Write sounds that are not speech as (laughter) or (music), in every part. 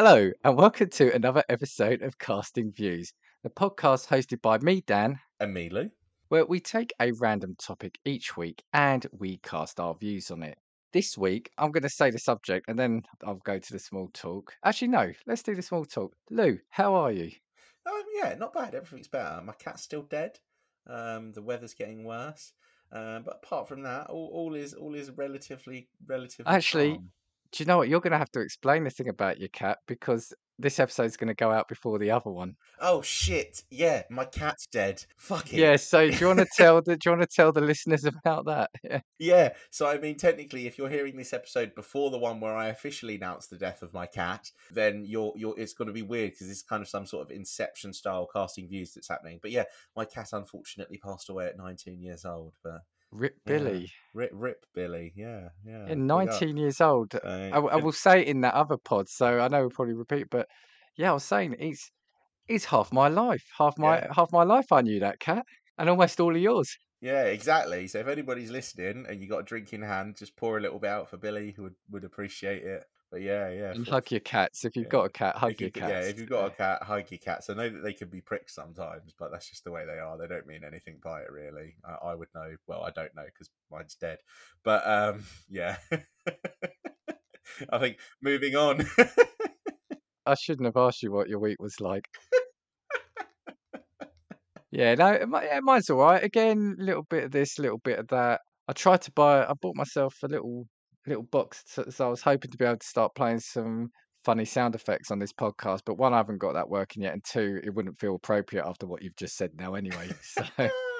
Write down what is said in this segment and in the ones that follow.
Hello, and welcome to another episode of Casting Views, the podcast hosted by me, Dan, And me, Lou. where we take a random topic each week and we cast our views on it. This week, I'm going to say the subject and then I'll go to the small talk. Actually, no, let's do the small talk. Lou, how are you? Um, yeah, not bad. Everything's better. My cat's still dead. Um, the weather's getting worse. Um, but apart from that, all, all is all is relatively relatively. Actually, calm. Do you know what? You're going to have to explain the thing about your cat because this episode's going to go out before the other one. Oh shit! Yeah, my cat's dead. Fuck it. Yeah, so do you want to (laughs) tell the do you want to tell the listeners about that? (laughs) Yeah. Yeah. So I mean, technically, if you're hearing this episode before the one where I officially announced the death of my cat, then you're you're it's going to be weird because it's kind of some sort of Inception style casting views that's happening. But yeah, my cat unfortunately passed away at 19 years old. But Rip Yeah. Billy. rip, rip Billy. Yeah, yeah. Yeah, up. 19 years old. So, I, I will say it in that other pod, so I know we'll probably repeat, but yeah, I was saying it's it's half my life. Half my Yeah. half my life I knew that cat. And almost all of yours. Yeah, exactly. So if anybody's listening and you got a drink in hand, just pour a little bit out for Billy, who would, would appreciate it. But yeah, yeah. And hug your cats. If you've yeah. got a cat, hug if your you, cats. yeah, if you've got a cat, hug your cats. I know that they can be pricks sometimes, but that's just the way they are. They don't mean anything by it, really. I, I would know. Well, I don't know because mine's dead. But um, (laughs) yeah. (laughs) I think moving on. (laughs) I shouldn't have asked you what your week was like. yeah, no, it mine's all right. Again, little bit of this, little bit of that. I tried to buy. I bought myself a little little box, so, so I was hoping to be able to start playing some funny sound effects on this podcast. But one, I haven't got that working yet, and two, it wouldn't feel appropriate after what you've just said now, anyway. (laughs) So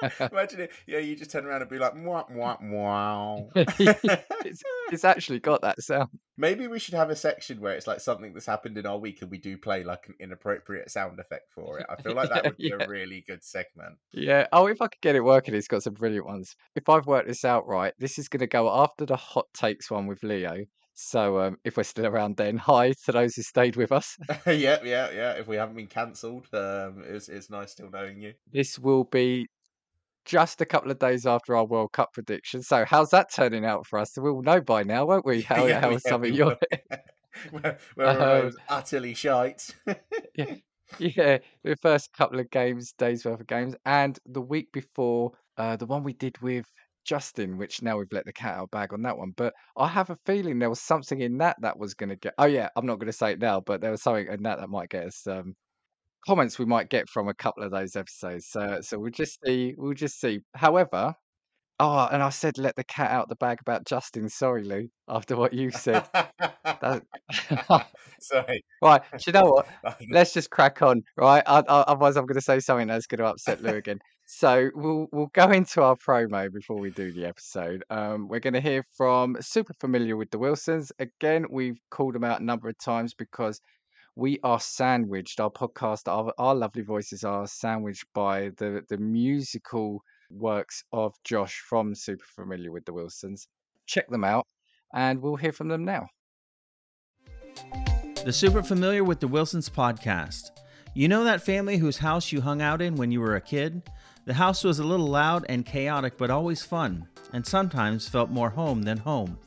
(laughs) Imagine it. Yeah, you just turn around and be like, mwah, mwah, (laughs) mwah. it's, it's actually got that sound. Maybe we should have a section where it's like something that's happened in our week and we do play like an inappropriate sound effect for it. I feel like that Yeah, would be yeah. a really good segment. Yeah. Oh, if I could get it working, it's got some brilliant ones. If I've worked this out right, this is going to go after the hot takes one with Leo. So um, if we're still around then, hi to those who stayed with us. (laughs) yeah, yeah, yeah. If we haven't been cancelled, um, it's, it's nice still knowing you. This will be just a couple of days after our World Cup prediction. So how's that turning out for us? We'll know by now, won't we? (laughs) How, Yeah, how yeah, some of your. Where- Whether I Um, utterly shite. yeah, (laughs) yeah, the first couple of games, days worth of games, and the week before, uh, the one we did with Justin, which now we've let the cat out of bag on that one. But I have a feeling there was something in that that was going to get. Oh yeah, I'm not going to say it now, but there was something in that that might get us um, comments we might get from a couple of those episodes. So so we'll just see. We'll just see. However. Oh, and I said let the cat out the bag about Justin. Sorry, Lou. After what you said, that... (laughs) (laughs) Sorry. right? Do you know what? (laughs) let's just crack on, right? I, I, otherwise, I'm going to say something that's going to upset Lou again. So we'll we'll go into our promo before we do the episode. Um, we're going to hear from super familiar with the Wilsons again. We've called them out a number of times because we are sandwiched. Our podcast, our, our lovely voices are sandwiched by the the musical works of Josh from Super Familiar with the Wilsons. Check them out, and we'll hear from them now. The Super Familiar with the Wilsons podcast. You know that family whose house you hung out in when you were a kid? The house was a little loud and chaotic, but always fun, and sometimes felt more home than home.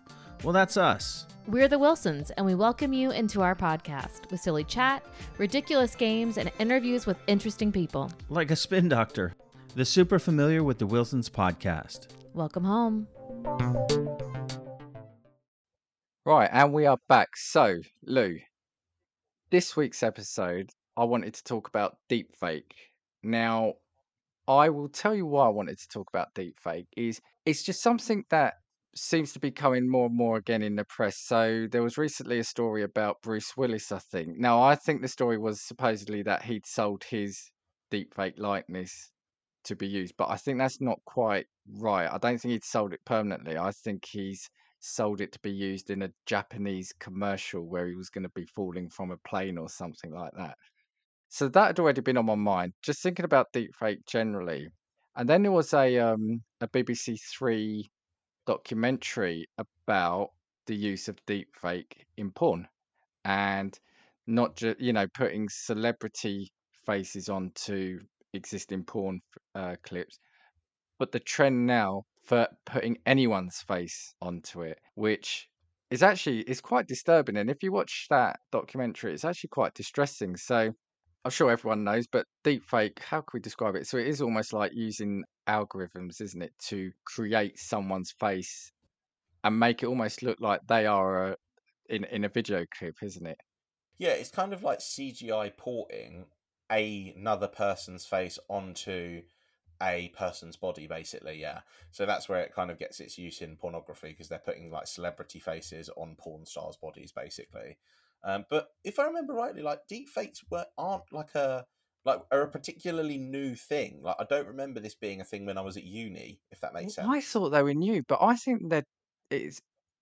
Well, that's us. We're the Wilsons, and we welcome you into our podcast with silly chat, ridiculous games, and interviews with interesting people. Like a spin doctor. The Super Familiar with the Wilsons podcast. Welcome home. Right, and we are back. So, Lou, this week's episode, I wanted to talk about deepfake. Now, I will tell you why I wanted to talk about deepfake. Is it's just something that seems to be coming more and more again in the press. So there was recently a story about Bruce Willis, I think. Now, I think the story was supposedly that he'd sold his deepfake likeness to be used, but I think that's not quite right. I don't think he'd sold it permanently. I think he's sold it to be used in a Japanese commercial where he was going to be falling from a plane or something like that. So that had already been on my mind, just thinking about deepfake generally. And then there was a um, a BBC Three documentary about the use of deepfake in porn, and not just you know putting celebrity faces onto existing porn uh, clips, but the trend now for putting anyone's face onto it, which is actually it's quite disturbing. And if you watch that documentary, it's actually quite distressing. So I'm sure everyone knows, but deepfake, how can we describe it? So it is almost like using algorithms, isn't it, to create someone's face and make it almost look like they are a, in in a video clip, isn't it? Yeah, it's kind of like CGI porting a- another person's face onto a person's body, basically. Yeah, so that's where it kind of gets its use in pornography because they're putting like celebrity faces on porn stars' bodies, basically. Um, but if I remember rightly, like deepfakes were aren't like a like are a particularly new thing. Like I don't remember this being a thing when I was at uni. If that makes sense. I thought they were new, but I think that it's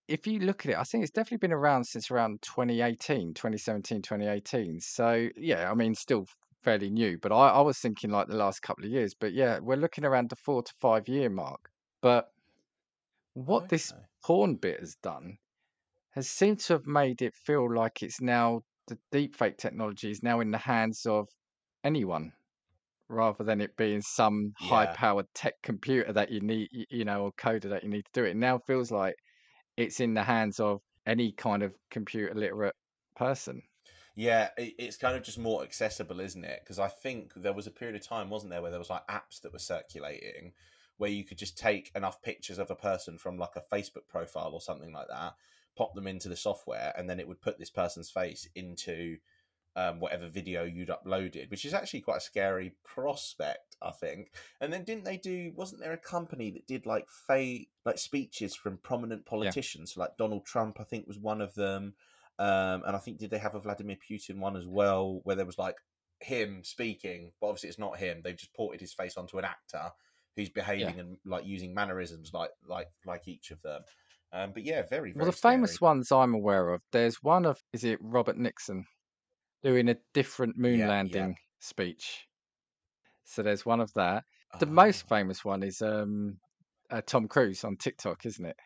if you look at it, I think it's definitely been around since around 2018, 2017, 2018. So yeah, I mean, still fairly new, but I, I was thinking like the last couple of years. But yeah, we're looking around the four to five year mark. But what this Okay. porn bit has done has seemed to have made it feel like it's now the deepfake technology is now in the hands of anyone rather than it being some high powered tech computer that you need, you know, or coder that you need to do it. It now feels like it's in the hands of any kind of computer literate person. Yeah, it, it's kind of just more accessible, isn't it? Because I think there was a period of time, wasn't there, where there was like apps that were circulating where you could just take enough pictures of a person from like a Facebook profile or something like that, pop them into the software, and then it would put this person's face into um, whatever video you'd uploaded, which is actually quite a scary prospect, I think. And then didn't they do? Wasn't there a company that did like fake like speeches from prominent politicians, like Donald Trump? I think was one of them. Um, and I think did they have a Vladimir Putin one as well, where there was like him speaking, but obviously it's not him. They've just ported his face onto an actor who's behaving and like using mannerisms like like like each of them. Um, but yeah, very very Well, the scary. famous ones I'm aware of, there's one of, is it Robert Nixon doing a different moon Yeah, yeah. landing speech? So there's one of that. The most Ah. famous one is um, uh, Tom Cruise on TikTok, isn't it?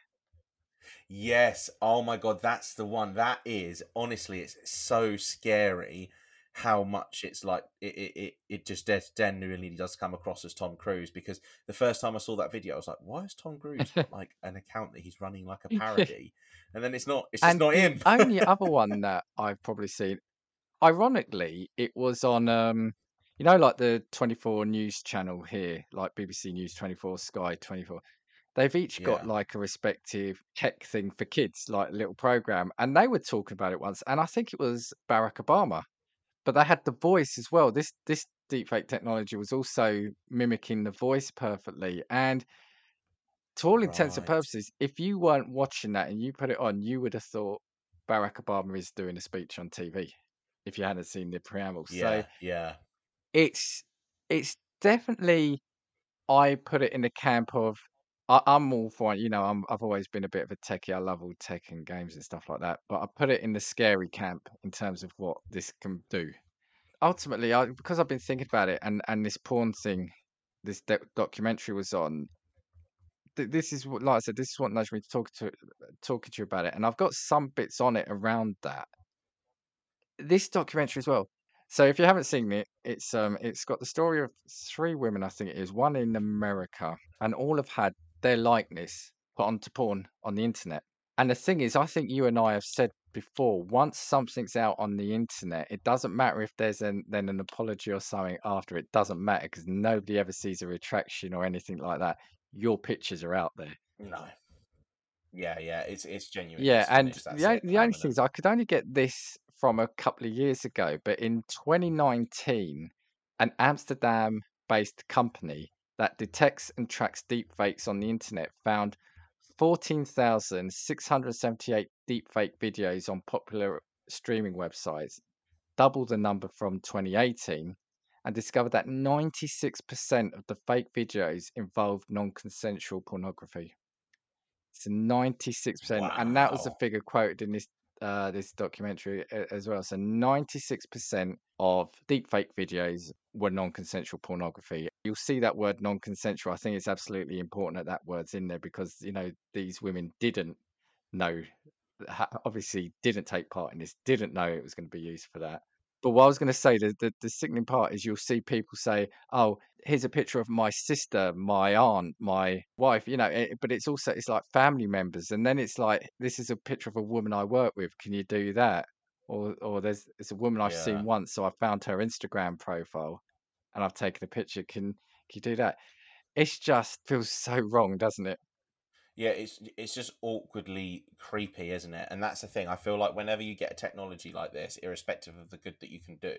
Yes. Oh my god, that's the one. That is honestly, it's so scary how much it's like it it it, it just genuinely does come across as Tom Cruise because the first time I saw that video, I was like, why is Tom Cruise like an account that he's running like a (laughs) parody? And then it's not. It's just And not the him. only (laughs) other one that I've probably seen, ironically, it was on um, you know, like the 24 news channel here, like BBC News 24, Sky 24. They've each got like a respective tech thing for kids, like a little program, and they were talking about it once, and I think it was Barack Obama, but they had the voice as well. This this deepfake technology was also mimicking the voice perfectly, and to all intents and purposes, if you weren't watching that and you put it on, you would have thought Barack Obama is doing a speech on TV if you hadn't seen the preamble. So Yeah. Yeah. it's it's definitely I put it in the camp of I, I'm all for it. You know, I'm I've always been a bit of a techie. I love all tech and games and stuff like that. But I put it in the scary camp in terms of what this can do. Ultimately, I because I've been thinking about it and and this porn thing, this doc- documentary was on. th- This is what, like I said, this is what nudged me to talk to talking to you about it, and I've got some bits on it around that. This documentary as well. So if you haven't seen it, it's um it's got the story of three women, I think it is, one in America, and all have had their likeness put onto porn on the internet. And the thing is, I think you and I have said before, once something's out on the internet, it doesn't matter if there's an, then an apology or something after. It doesn't matter because nobody ever sees a retraction or anything like that. Your pictures are out there. No. Yeah. Yeah. It's it's genuinely Yeah, it's and. The, on- the only Permanent. thing is I could only get this from a couple of years ago, but in 2019, an Amsterdam-based company that detects and tracks deepfakes on the internet found 14,678 deepfake videos on popular streaming websites, double the number from 2018, and discovered that 96% of the fake videos involved non-consensual pornography. So 96%, and that was the figure quoted in this uh, this documentary as well. So 96% of deepfake videos were non-consensual pornography. You'll see that word non-consensual. I think it's absolutely important that that word's in there because you know these women didn't know, obviously didn't take part in this, didn't know it was going to be used for that. But what I was going to say, the, the the sickening part is you'll see people say, "Oh, here's a picture of my sister, my aunt, my wife," you know. It, but it's also it's like family members, and then it's like this is a picture of a woman I work with. Can you do that? Or or there's it's a woman I've Yeah. seen once, so I found her Instagram profile, and I've taken a picture. Can can you do that? It's just feels so wrong, doesn't it? Yeah, it's it's just awkwardly creepy, isn't it? And that's the thing. I feel like whenever you get a technology like this, irrespective of the good that you can do,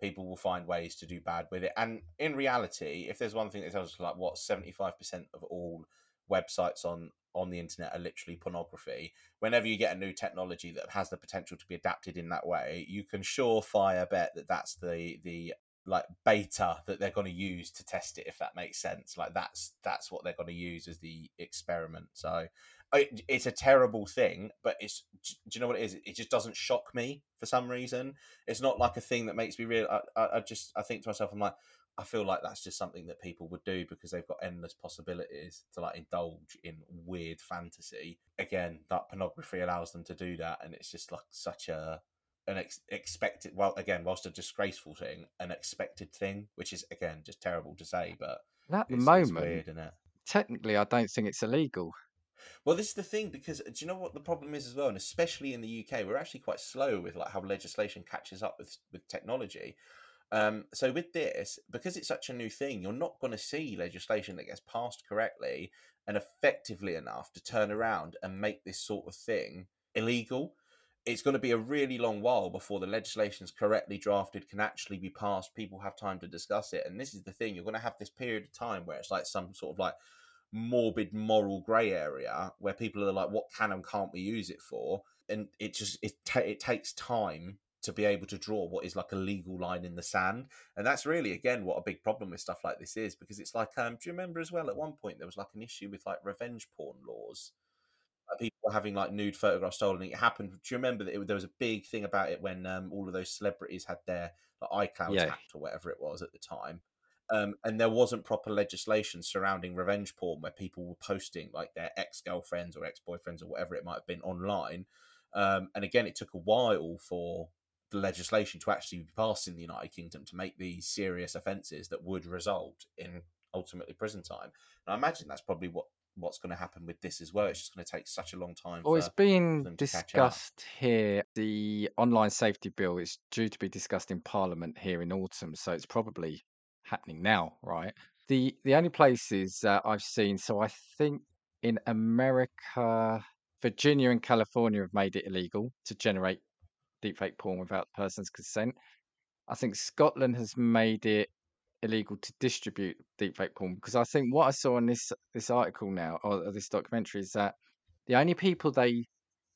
people will find ways to do bad with it. And in reality, if there's one thing that tells us like what seventy five percent of all websites on on the internet are literally pornography. Whenever you get a new technology that has the potential to be adapted in that way, you can surefire bet that that's the the like beta that they're going to use to test it if that makes sense. Like that's that's what they're going to use as the experiment. So it, it's a terrible thing but it's do you know what it is? It just doesn't shock me for some reason. It's not like a thing that makes me real I, I, I just i think to myself i'm like i feel like that's just something that people would do because they've got endless possibilities to like indulge in weird fantasy. Again that pornography allows them to do that and it's just like such a an ex- expected well again whilst a disgraceful thing an expected thing which is again just terrible to say but And at the moment, weird isn't it? technically, I don't think it's illegal. well this is the thing because do you know what the problem is as well? And especially in the uk we're actually quite slow with like how legislation catches up with with technology. Um, so with this because it's such a new thing you're not going to see legislation that gets passed correctly and effectively enough to turn around and make this sort of thing illegal it's going to be a really long while before the legislation is correctly drafted can actually be passed people have time to discuss it and this is the thing you're going to have this period of time where it's like some sort of like morbid moral grey area where people are like what can and can't we use it for? And it just it, ta- it takes time to be able to draw what is like a legal line in the sand and that's really again what a big problem with stuff like this is because it's like um do you remember as well at one point there was like an issue with like revenge porn laws like people were having like nude photographs stolen. It happened. Do you remember that it, there was a big thing about it when um, all of those celebrities had their like, iCloud Yeah. hacked or whatever it was at the time? Um, and there wasn't proper legislation surrounding revenge porn where people were posting like their ex girlfriends or ex boyfriends or whatever it might have been online. Um, and again, it took a while for the legislation to actually be passed in the United Kingdom to make these serious offences that would result in ultimately prison time. And I imagine that's probably what what's going to happen with this as well. It's just going to take such a long time. Well, it's for- being them to catch up. discussed here. The online safety bill is due to be discussed in Parliament here in autumn, so it's probably happening now, right? The the only places that I've seen, so I think in America, Virginia and California have made it illegal to generate deepfake porn without the person's consent. I think Scotland has made it illegal to distribute deepfake porn because I think what I saw in this this article now or, this documentary is that the only people they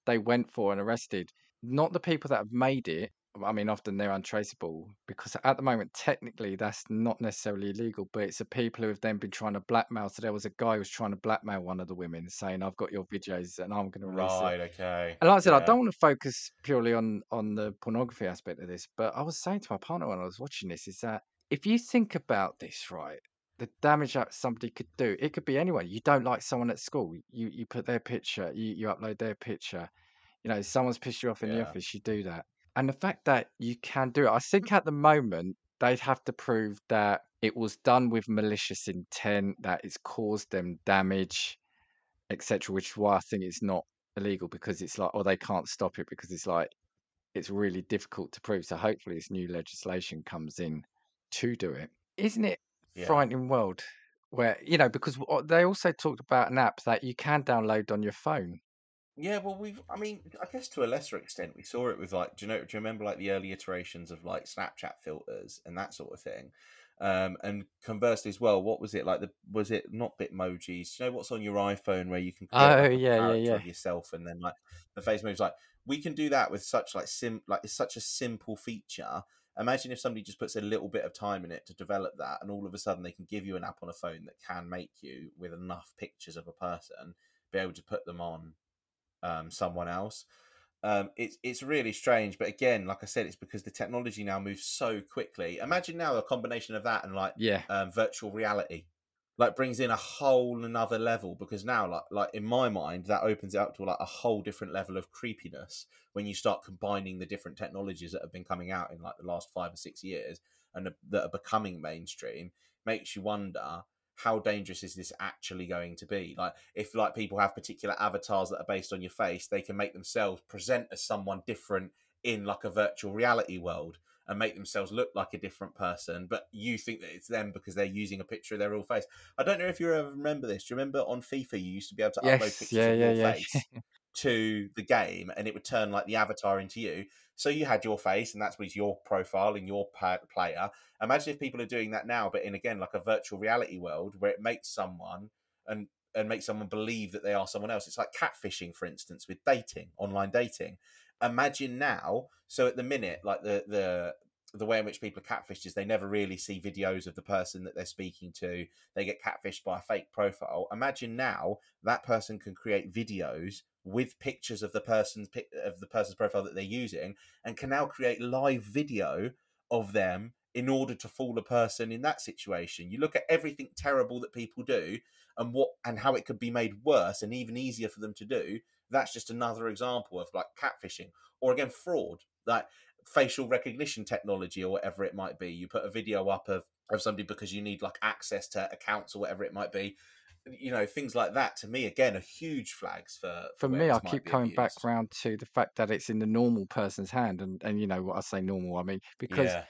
they went for and arrested, not the people that have made it. I mean, often they're untraceable because at the moment, technically, that's not necessarily illegal, but it's the people who have then been trying to blackmail. So there was a guy who was trying to blackmail one of the women, saying, "I've got your videos and I'm going to release it." right, okay. And like I said, I don't want to focus purely on on the pornography aspect of this, but I was saying to my partner when I was watching this is that if you think about this, right, the damage that somebody could do, it could be anyone. You don't like someone at school, you you put their picture, you you upload their picture. You know, someone's pissed you off in the office, you do that. And the fact that you can do it, I think mm-hmm. at the moment they'd have to prove that it was done with malicious intent, that it's caused them damage, etc. Which is why I think it's not illegal because it's like, or they can't stop it because it's like it's really difficult to prove. So hopefully, this new legislation comes in to do it. Isn't it Yeah. frightening world where you know because they also talked about an app that you can download on your phone. Yeah, well, we've. I mean, I guess to a lesser extent, we saw it with like. Do you know? Do you remember like the early iterations of like Snapchat filters and that sort of thing? Um, and conversely as well, what was it like? The was it not Bitmojis? Do you know what's on your iPhone where you can create Oh, like, yeah, yeah, yeah. yourself and then like the face moves? Like we can do that with such like sim like it's such a simple feature. Imagine if somebody just puts a little bit of time in it to develop that, and all of a sudden they can give you an app on a phone that can make you with enough pictures of a person be able to put them on um, someone else. Um, it's it's really strange, but again, like I said, it's because the technology now moves so quickly. Imagine now a combination of that and like Yeah, um, virtual reality. Like brings in a whole another level because now like like in my mind that opens it up to like a whole different level of creepiness when you start combining the different technologies that have been coming out in like the last five or six years and that are becoming mainstream makes you wonder how dangerous is this actually going to be? Like if like people have particular avatars that are based on your face they can make themselves present as someone different in like a virtual reality world and make themselves look like a different person, but you think that it's them because they're using a picture of their real face. I don't know if you ever remember this. Do you remember on FIFA you used to be able to Yes, upload pictures yeah, of yeah, your yeah. face (laughs) to the game and it would turn like the avatar into you. So you had your face and that's was your profile and your player. Imagine if people are doing that now, but in again like a virtual reality world where it makes someone and and makes someone believe that they are someone else. It's like catfishing, for instance, with dating, online dating. Imagine now. So at the minute, like the the the way in which people are catfished is they never really see videos of the person that they're speaking to. They get catfished by a fake profile. Imagine now that person can create videos with pictures of the person's of the person's profile that they're using, and can now create live video of them in order to fool a person in that situation. You look at everything terrible that people do, and what and how it could be made worse and even easier for them to do. That's just another example of like catfishing, or again fraud. Like facial recognition technology or whatever it might be. You put a video up of, of somebody because you need like access to accounts or whatever it might be. You know, things like that to me again are huge flags for For where me, I keep coming back abused. round to the fact that it's in the normal person's hand, and and you know what I say normal, I mean because Yeah,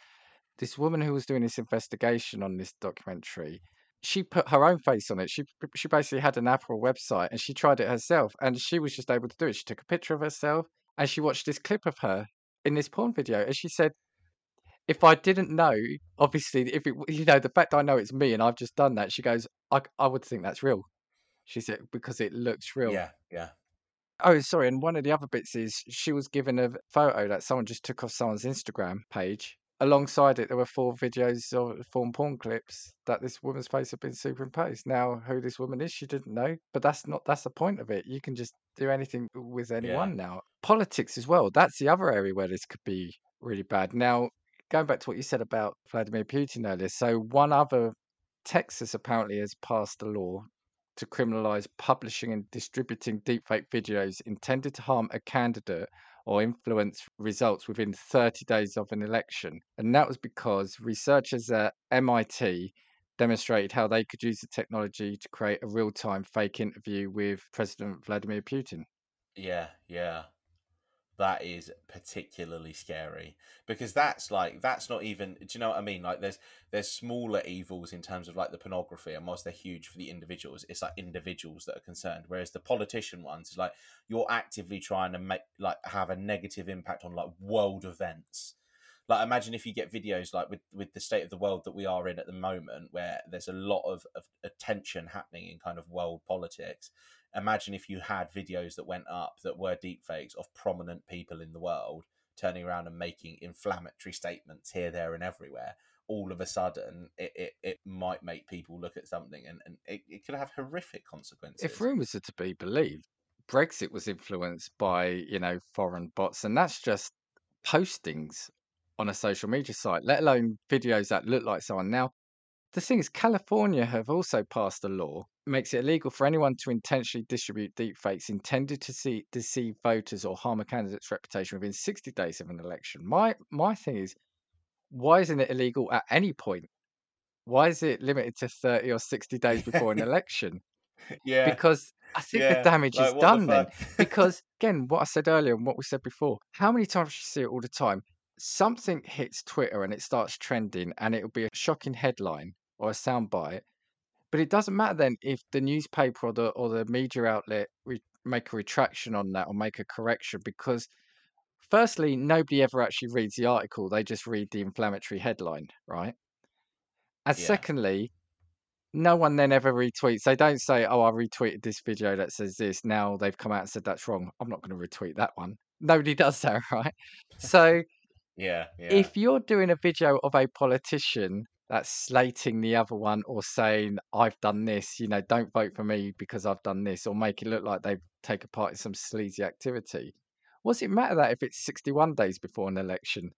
this woman who was doing this investigation on this documentary, she put her own face on it. She she basically had an Apple website and she tried it herself, and she was just able to do it. She took a picture of herself and she watched this clip of her in this porn video, and she said, "If I didn't know, obviously, if it you know the fact I know it's me and I've just done that," she goes, "I I would think that's real." She said because it looks real. yeah, yeah, Oh, sorry. And one of the other bits is she was given a photo that someone just took off someone's Instagram page. Alongside it, there were four videos of four porn clips that this woman's face had been superimposed. Now, who this woman is, she didn't know. But that's not that's the point of it. You can just do anything with yeah, anyone now. Politics as well. That's the other area where this could be really bad. Now, going back to what you said about Vladimir Putin earlier. So one other Texas apparently has passed a law to criminalize publishing and distributing deepfake videos intended to harm a candidate or influence results within 30 days of an election. And that was because researchers at MIT demonstrated how they could use the technology to create a real time fake interview with President Vladimir Putin. yeah, yeah. That is particularly scary because that's like that's not even. Do you know what I mean? Like there's there's smaller evils in terms of like the pornography, and whilst they're huge for the individuals, it's like individuals that are concerned. Whereas the politician ones is like you're actively trying to make like have a negative impact on like world events. Like imagine if you get videos like with with the state of the world that we are in at the moment, where there's a lot of, of attention happening in kind of world politics. Imagine if you had videos that went up that were deepfakes of prominent people in the world turning around and making inflammatory statements here, there, and everywhere. All of a sudden, it, it, it might make people look at something and, and it, it could have horrific consequences. If rumours are to be believed, Brexit was influenced by, you know, foreign bots, and that's just postings on a social media site, let alone videos that look like someone. Now, the thing is, California have also passed a law makes it illegal for anyone to intentionally distribute deepfakes intended to see, deceive voters or harm a candidate's reputation within 60 days of an election. My my thing is, why isn't it illegal at any point? Why is it limited to 30 or 60 days before an (laughs) election? yeah, Because I think the damage Like is done the then. (laughs) Because again, what I said earlier and what we said before, how many times you see it all the time? Something hits Twitter and it starts trending, and it'll be a shocking headline or a soundbite. But it doesn't matter then if the newspaper or the or the media outlet re- make a retraction on that or make a correction because firstly, nobody ever actually reads the article; they just read the inflammatory headline, right? And yeah, secondly, no one then ever retweets. They don't say, "Oh, I retweeted this video that says this." Now they've come out and said that's wrong. I'm not going to retweet that one. Nobody (laughs) does that, right? So yeah, yeah, if you're doing a video of a politician that's slating the other one or saying, "I've done this," you know, don't vote for me because I've done this, or make it look like they've taken part in some sleazy activity, what's it matter that if it's 61 days before an election?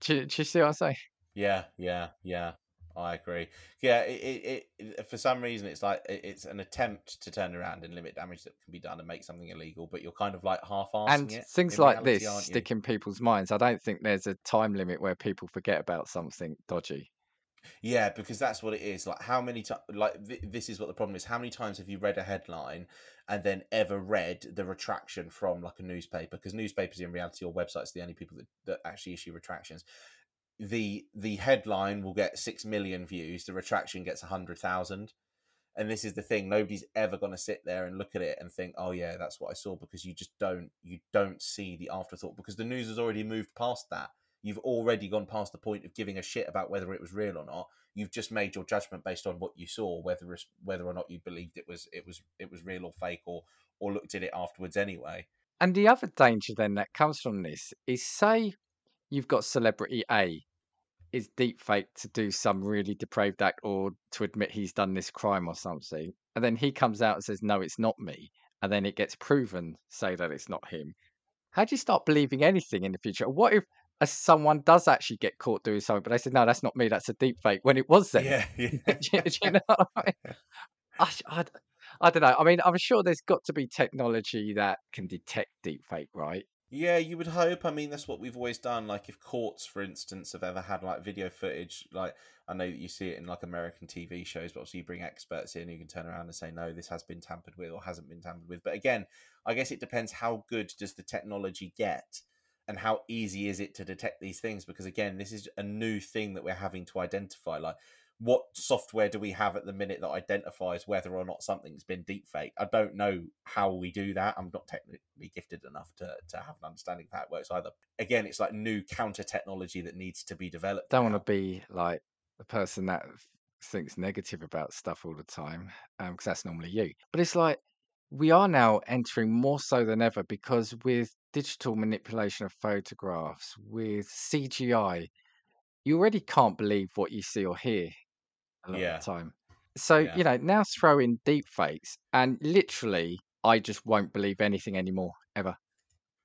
Do, you- do you see what I'm saying? yeah, yeah, yeah. I agree. Yeah, it, it, it for some reason it's like it's an attempt to turn around and limit damage that can be done and make something illegal, but you're kind of like half-assing And it. things like reality, this stick in people's minds. I don't think there's a time limit where people forget about something dodgy. Yeah, because that's what it is. Like, how many times? Like, th- this is what the problem is. How many times have you read a headline and then ever read the retraction from like a newspaper? Because newspapers, in reality, or websites, are the only people that, that actually issue retractions. The the headline will get six million views. The retraction gets a hundred thousand. And this is the thing: nobody's ever going to sit there and look at it and think, "Oh yeah, that's what I saw," because you just don't you don't see the afterthought because the news has already moved past that you've already gone past the point of giving a shit about whether it was real or not. You've just made your judgment based on what you saw, whether whether or not you believed it was it was it was real or fake, or or looked at it afterwards anyway. And the other danger then that comes from this is say you've got celebrity A is deepfake to do some really depraved act or to admit he's done this crime or something. And then he comes out and says, No, it's not me. And then it gets proven, say that it's not him. How do you start believing anything in the future? What if someone does actually get caught doing something, but they said, No, that's not me, that's a deepfake when it was them? Yeah, yeah. (laughs) do, do you know I mean? (laughs) I, I, I don't know. I mean, I'm sure there's got to be technology that can detect deepfake, right? Yeah, you would hope. I mean, that's what we've always done. Like, if courts, for instance, have ever had like video footage, like I know that you see it in like American TV shows, but also you bring experts in who can turn around and say, no, this has been tampered with or hasn't been tampered with. But again, I guess it depends how good does the technology get and how easy is it to detect these things? Because again, this is a new thing that we're having to identify. Like, what software do we have at the minute that identifies whether or not something's been deepfake? I don't know how we do that. I'm not technically gifted enough to, to have an understanding of how it works either. Again, it's like new counter technology that needs to be developed. Don't want to be like the person that thinks negative about stuff all the time, because um, that's normally you. But it's like we are now entering more so than ever because with digital manipulation of photographs, with CGI, you already can't believe what you see or hear a lot Yeah. of the time. So, Yeah. you know, now throw in deep fakes and literally I just won't believe anything anymore, ever.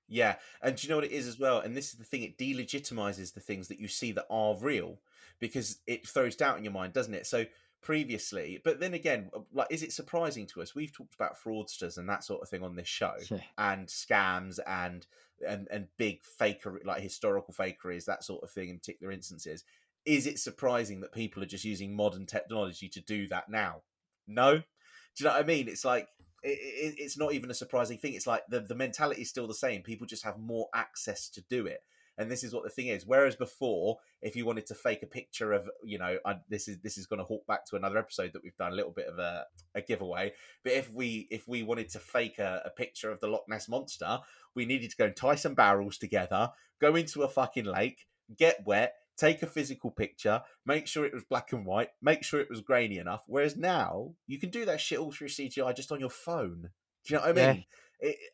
Yeah, and do you know what it is as well? And this is the thing: it delegitimizes the things that you see that are real because it throws doubt in your mind, doesn't it? So previously, but then again, uh, like, is it surprising to us? We've talked about fraudsters and that sort of thing on this show, Yeah. and scams and and and big fakery, like historical fakeries, that sort of thing in particular instances. Is it surprising that people are just using modern technology to do that now? No. Do you know what I mean? It's like it, it, it's not even a surprising thing. It's like the, the mentality is still the same. People just have more access to do it. And this is what the thing is. Whereas before, if you wanted to fake a picture of, you know, I, this is this is going to hawk back to another episode that we've done a little bit of a, a giveaway. But if we if we wanted to fake a, a picture of the Loch Ness monster, we needed to go and tie some barrels together, go into a fucking lake, get wet, take a physical picture, make sure it was black and white, make sure it was grainy enough. Whereas now you can do that shit all through CGI just on your phone. Do you know what I Yeah.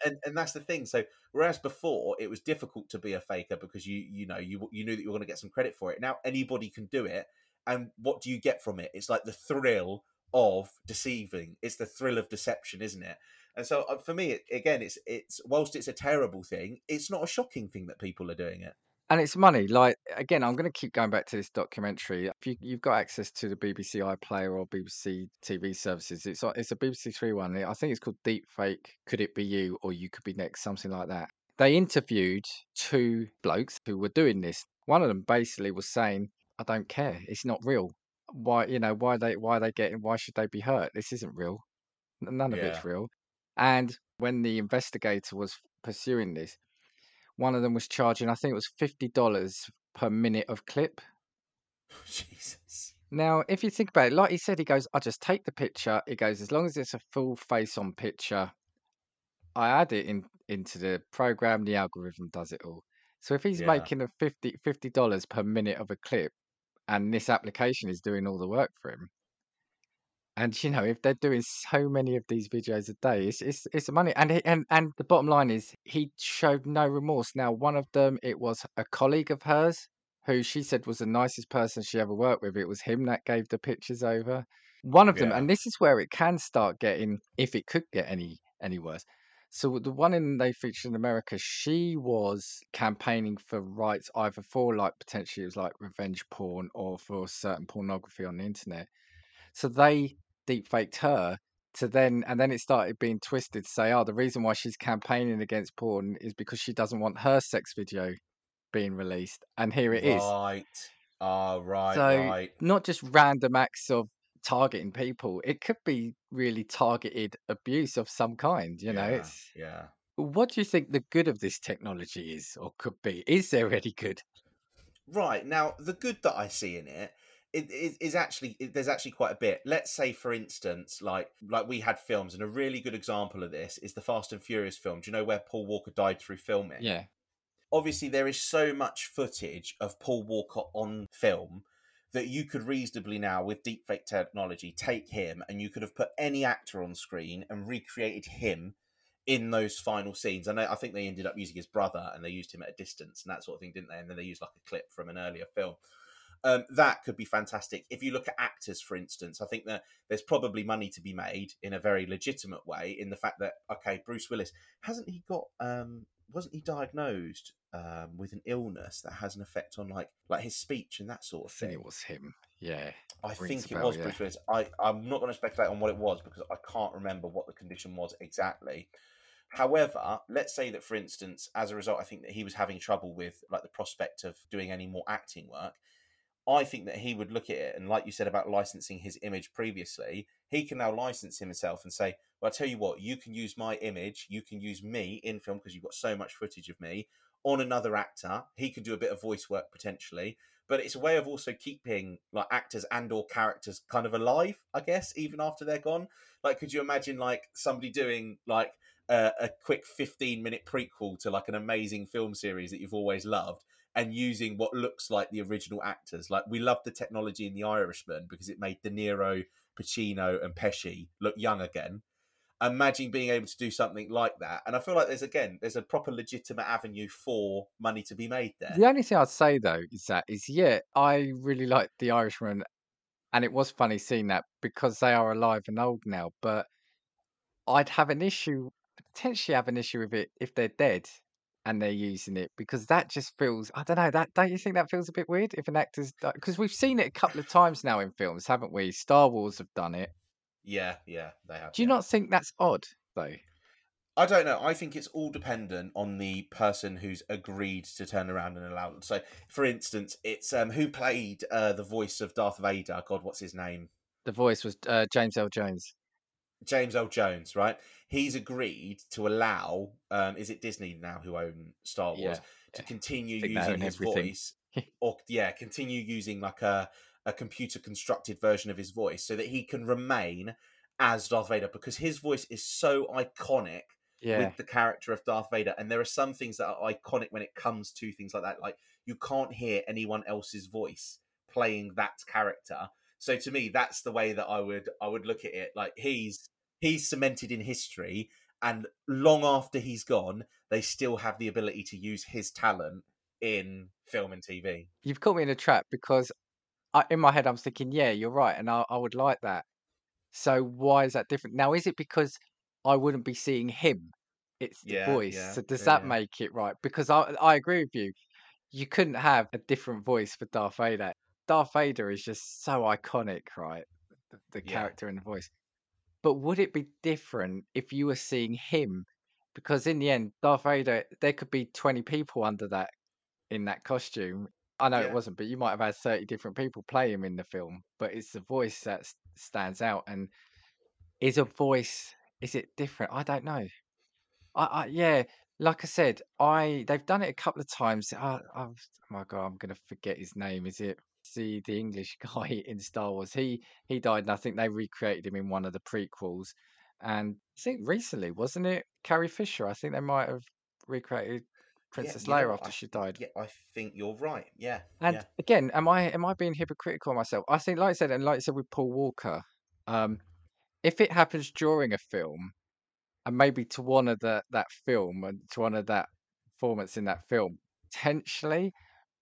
And and that's the thing. So whereas before it was difficult to be a faker because you you know you you knew that you were going to get some credit for it. Now anybody can do it, and what do you get from it? It's like the thrill of deceiving. It's the thrill of deception, isn't it? And so uh, for me, again, it's it's whilst it's a terrible thing, it's not a shocking thing that people are doing it. And it's money. Like again, I'm going to keep going back to this documentary. If you, you've got access to the BBC iPlayer or BBC TV services, it's a- it's a BBC Three one. I think it's called Deep Fake. Could it be you, or you could be next? Something like that. They interviewed two blokes who were doing this. One of them basically was saying, "I don't care. It's not real. Why, you know, why they why they getting? Why should they be hurt? This isn't real. None of it's real." And when the investigator was pursuing this, one of them was charging, I think it was fifty dollars per minute of clip. (laughs) Jesus. Now, if you think about it, like he said, he goes, I just take the picture. He goes, as long as it's a full face on picture, I add it in into the program, the algorithm does it all. So if he's Yeah. making a 50 dollars per minute of a clip and this application is doing all the work for him, and you know, if they're doing so many of these videos a day, it's it's it's money. And he, and and the bottom line is he showed no remorse. Now, one of them, it was a colleague of hers who she said was the nicest person she ever worked with. It was him that gave the pictures over. One of them, Yeah. and this is where it can start getting, if it could get any any worse. So the one in they featured in America, she was campaigning for rights either for like potentially it was like revenge porn or for certain pornography on the internet. So they deepfaked her to then and then it started being twisted to say, oh, the reason why she's campaigning against porn is because she doesn't want her sex video being released. And here it is. Right. Ah, right, So right. not just random acts of targeting people, it could be really targeted abuse of some kind, you know. It's yeah. what do you think the good of this technology is or could be? Is there (laughs) any good? Right now, the good that I see in it it is, actually it, there's actually quite a bit. Let's say, for instance, like like we had films, and a really good example of this is the Fast and Furious film. Do you know where Paul Walker died through filming? Yeah. Obviously, there is so much footage of Paul Walker on film that you could reasonably now, with deepfake technology, take him and you could have put any actor on screen and recreated him in those final scenes. And I, I think they ended up using his brother and they used him at a distance and that sort of thing, didn't they? And then they used like a clip from an earlier film. Um, that could be fantastic. If you look at actors, for instance, I think that there's probably money to be made in a very legitimate way in the fact that okay, Bruce Willis hasn't he got um, wasn't he diagnosed um, with an illness that has an effect on like like his speech and that sort of think thing? it was him. Yeah. I think it bell, was yeah. Bruce Willis. I, I'm not going to speculate on what it was because I can't remember what the condition was exactly. However, let's say that, for instance, as a result, I think that he was having trouble with like the prospect of doing any more acting work. I think that he would look at it and, like you said about licensing his image previously, he can now license himself and say, "Well, I tell you what, you can use my image, you can use me in film because you've got so much footage of me on another actor. He can do a bit of voice work potentially, but it's a way of also keeping like actors and or characters kind of alive, I guess, even after they're gone. Like, could you imagine like somebody doing like a, a quick 15 minute prequel to like an amazing film series that you've always loved and using what looks like the original actors. Like we love the technology in The Irishman because it made De Niro, Pacino, and Pesci look young again. Imagine being able to do something like that, and I feel like there's again there's a proper legitimate avenue for money to be made there. The only thing I'd say though is that is yeah, I really liked the Irishman, and it was funny seeing that because they are alive and old now. But I'd have an issue, potentially have an issue with it if they're dead and they're using it because that just feels I don't know that don't you think that feels a bit weird if an actor's because we've seen it a couple of times now in films, haven't we? Star Wars have done it. Yeah, yeah, they have. Do you yeah. not think that's odd though? I don't know. I think it's all dependent on the person who's agreed to turn around and allow them. So, for instance, it's um who played uh, the voice of Darth Vader. God, what's his name? The voice was uh, James Earl Jones. James Earl Jones, right? He's agreed to allow. Um, is it Disney now who own Star Wars Yeah, to yeah. continue using his everything. voice, (laughs) or yeah, continue using like a a computer constructed version of his voice, so that he can remain as Darth Vader because his voice is so iconic Yeah, with the character of Darth Vader. And there are some things that are iconic when it comes to things like that. Like you can't hear anyone else's voice playing that character. So to me, that's the way that I would I would look at it. Like he's he's cemented in history, and long after he's gone, they still have the ability to use his talent in film and TV. you've caught me in a trap because I, in my head i'm thinking, yeah, you're right, and I, I would like that. So why is that different? Now, is it because I wouldn't be seeing him? It's the Yeah, voice. yeah, So does yeah, that make it right? Because I I agree with you. You couldn't have a different voice for Darth Vader. Darth Vader is just so iconic, right? The, the character and the voice. But would it be different if you were seeing him? Because in the end, Darth Vader, there could be 20 people under that in that costume. I know it wasn't, but you might have had 30 different people play him in the film. But it's the voice that stands out. And is a voice, is it different? I don't know. I, I yeah, like I said, I they've done it a couple of times. I, I've, oh my god, I'm gonna forget his name. Is it the the English (laughs) guy in Star Wars? He he died, and I think they recreated him in one of the prequels. And I think recently, wasn't it Carrie Fisher? I think they might have recreated Princess know Leia what? after I- she died. Yeah, I think you're right. Yeah, And yeah, again, am I am I being hypocritical myself? I think, like I said, and like I said with Paul Walker, um, if it happens during a film, and maybe to one of the that film and to one of that performance in that film, potentially.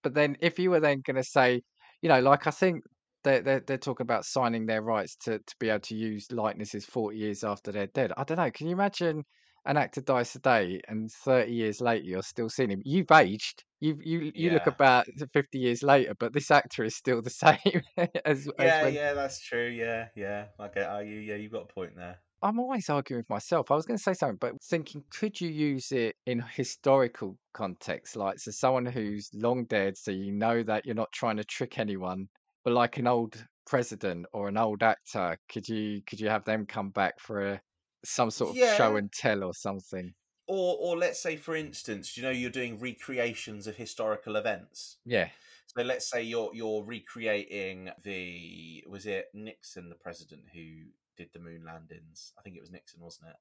But then, if you were then going to say, you know, like I think they're, they're they're talking about signing their rights to to be able to use likenesses forty years after they're dead. I don't know. Can you imagine an actor dies today and 30 years later you're still seeing him. You've aged. You you you look about 50 years later, but this actor is still the (laughs) same as, as Yeah, when yeah, that's true. Yeah, yeah. I get are you. Yeah, you've got a point there. I'm always arguing with myself. I was going to say something, but thinking, could you use it in historical context? Like, so someone who's long dead, so you know that you're not trying to trick anyone, but like an old president or an old actor, could you could you have them come back for a some sort of show and tell or something? Or, or let's say, for instance, you know, you're doing recreations of historical events. Yeah, So let's say you're you're recreating the was it Nixon, the president who did the moon landings? I think it was Nixon, wasn't it?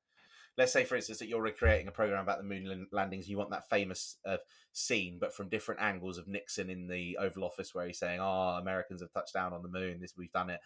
Let's say, for instance, that you're recreating a program about the moon landings. You want that famous uh, scene, but from different angles of Nixon in the Oval Office, where he's saying, "Oh, Americans have touched down on the moon. This we've done it."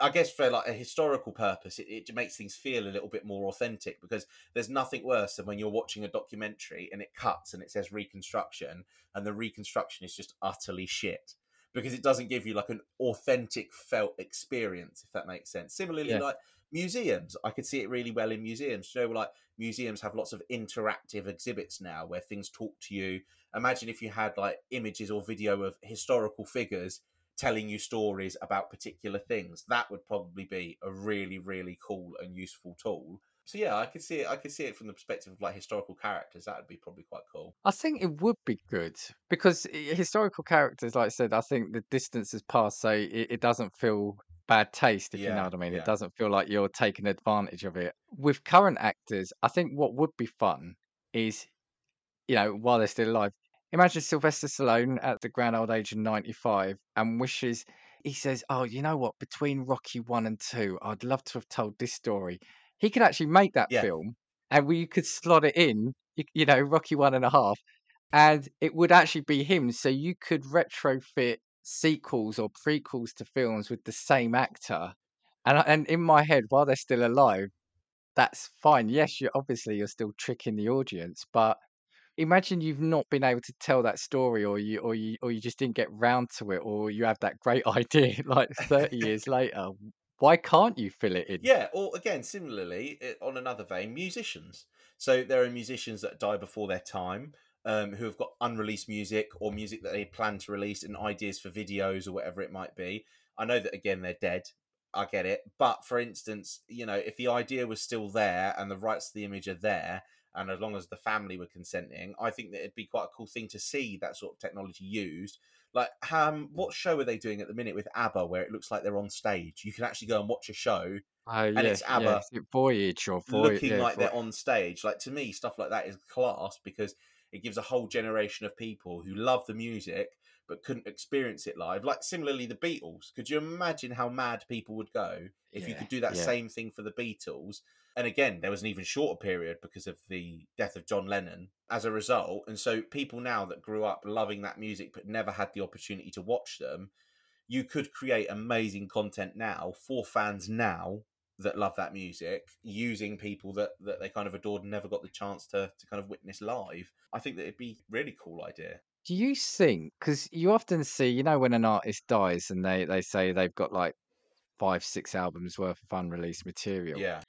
I guess for like a historical purpose, it, it makes things feel a little bit more authentic because there's nothing worse than when you're watching a documentary and it cuts and it says reconstruction and the reconstruction is just utterly shit because it doesn't give you like an authentic felt experience, if that makes sense. Similarly, Yeah. like museums, I could see it really well in museums. You know, like museums have lots of interactive exhibits now where things talk to you. Imagine if you had like images or video of historical figures telling you stories about particular things. That would probably be a really, really cool and useful tool. So yeah, I could see it. I could see it from the perspective of like historical characters. That would be probably quite cool. I think it would be good because historical characters, like I said, I think the distance has passed, so it, it doesn't feel bad taste, if you know what I mean. yeah. It doesn't feel like you're taking advantage of it. With current actors, I think what would be fun is, you know, while they're still alive, imagine Sylvester Stallone at the grand old age of 95 and wishes, he says, Oh, you know what? Between Rocky 1 and 2, I'd love to have told this story. He could actually make that Yeah. film and we could slot it in, you, you know, Rocky one and a half, and it would actually be him. So you could retrofit sequels or prequels to films with the same actor. And and in my head, while they're still alive, that's fine. Yes, you obviously you're still tricking the audience, but imagine you've not been able to tell that story, or you or you or you just didn't get round to it, or you have that great (laughs) idea like 30 (laughs) years later. Why can't you fill it in? Yeah, or again, similarly, on another vein, musicians. So there are musicians that die before their time, um, who have got unreleased music or music that they plan to release and ideas for videos or whatever it might be. I know that again they're dead. I get it, but for instance, you know, if the idea was still there and the rights to the image are there, and as long as the family were consenting, I think that it'd be quite a cool thing to see that sort of technology used. Like, um, what show are they doing at the minute with ABBA, where it looks like they're on stage? You can actually go and watch a show Oh and yeah, it's. ABBA Voyage or Voy- looking yeah, like they're on stage. Like to me, stuff like that is class because it gives a whole generation of people who love the music but couldn't experience it live. Like similarly, the Beatles. Could you imagine how mad people would go if you could do that same thing for the Beatles? And again, there was an even shorter period because of the death of John Lennon as a result. And so people now that grew up loving that music but never had the opportunity to watch them, you could create amazing content now for fans now that love that music using people that, that they kind of adored and never got the chance to, to kind of witness live. I think that it'd be a really cool idea. Do you think? Because you often see, you know, when an artist dies and they they say they've got like five, six albums worth of unreleased material. Yeah.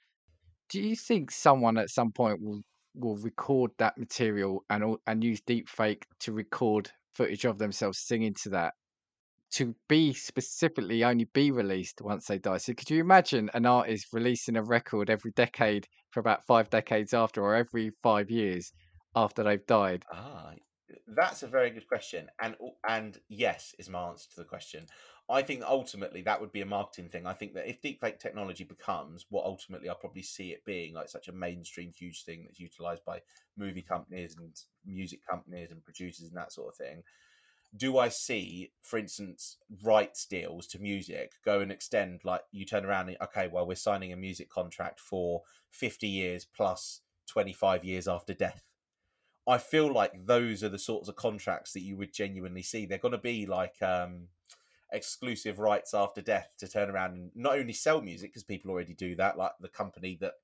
Do you think someone at some point will will record that material and and use deepfake to record footage of themselves singing to that to be specifically only be released once they die? So could you imagine an artist releasing a record every decade for about five decades after, or every five years after they've died? Ah, that's a very good question, and and yes is my answer to the question. I think ultimately that would be a marketing thing. I think that if deepfake technology becomes what ultimately I probably see it being, like such a mainstream huge thing that's utilized by movie companies and music companies and producers and that sort of thing, do I see, for instance, rights deals to music go and extend like you turn around and okay, well we're signing a music contract for fifty years plus twenty five years after death. I feel like those are the sorts of contracts that you would genuinely see. They're going to be like um, exclusive rights after death to turn around and not only sell music because people already do that, like the company that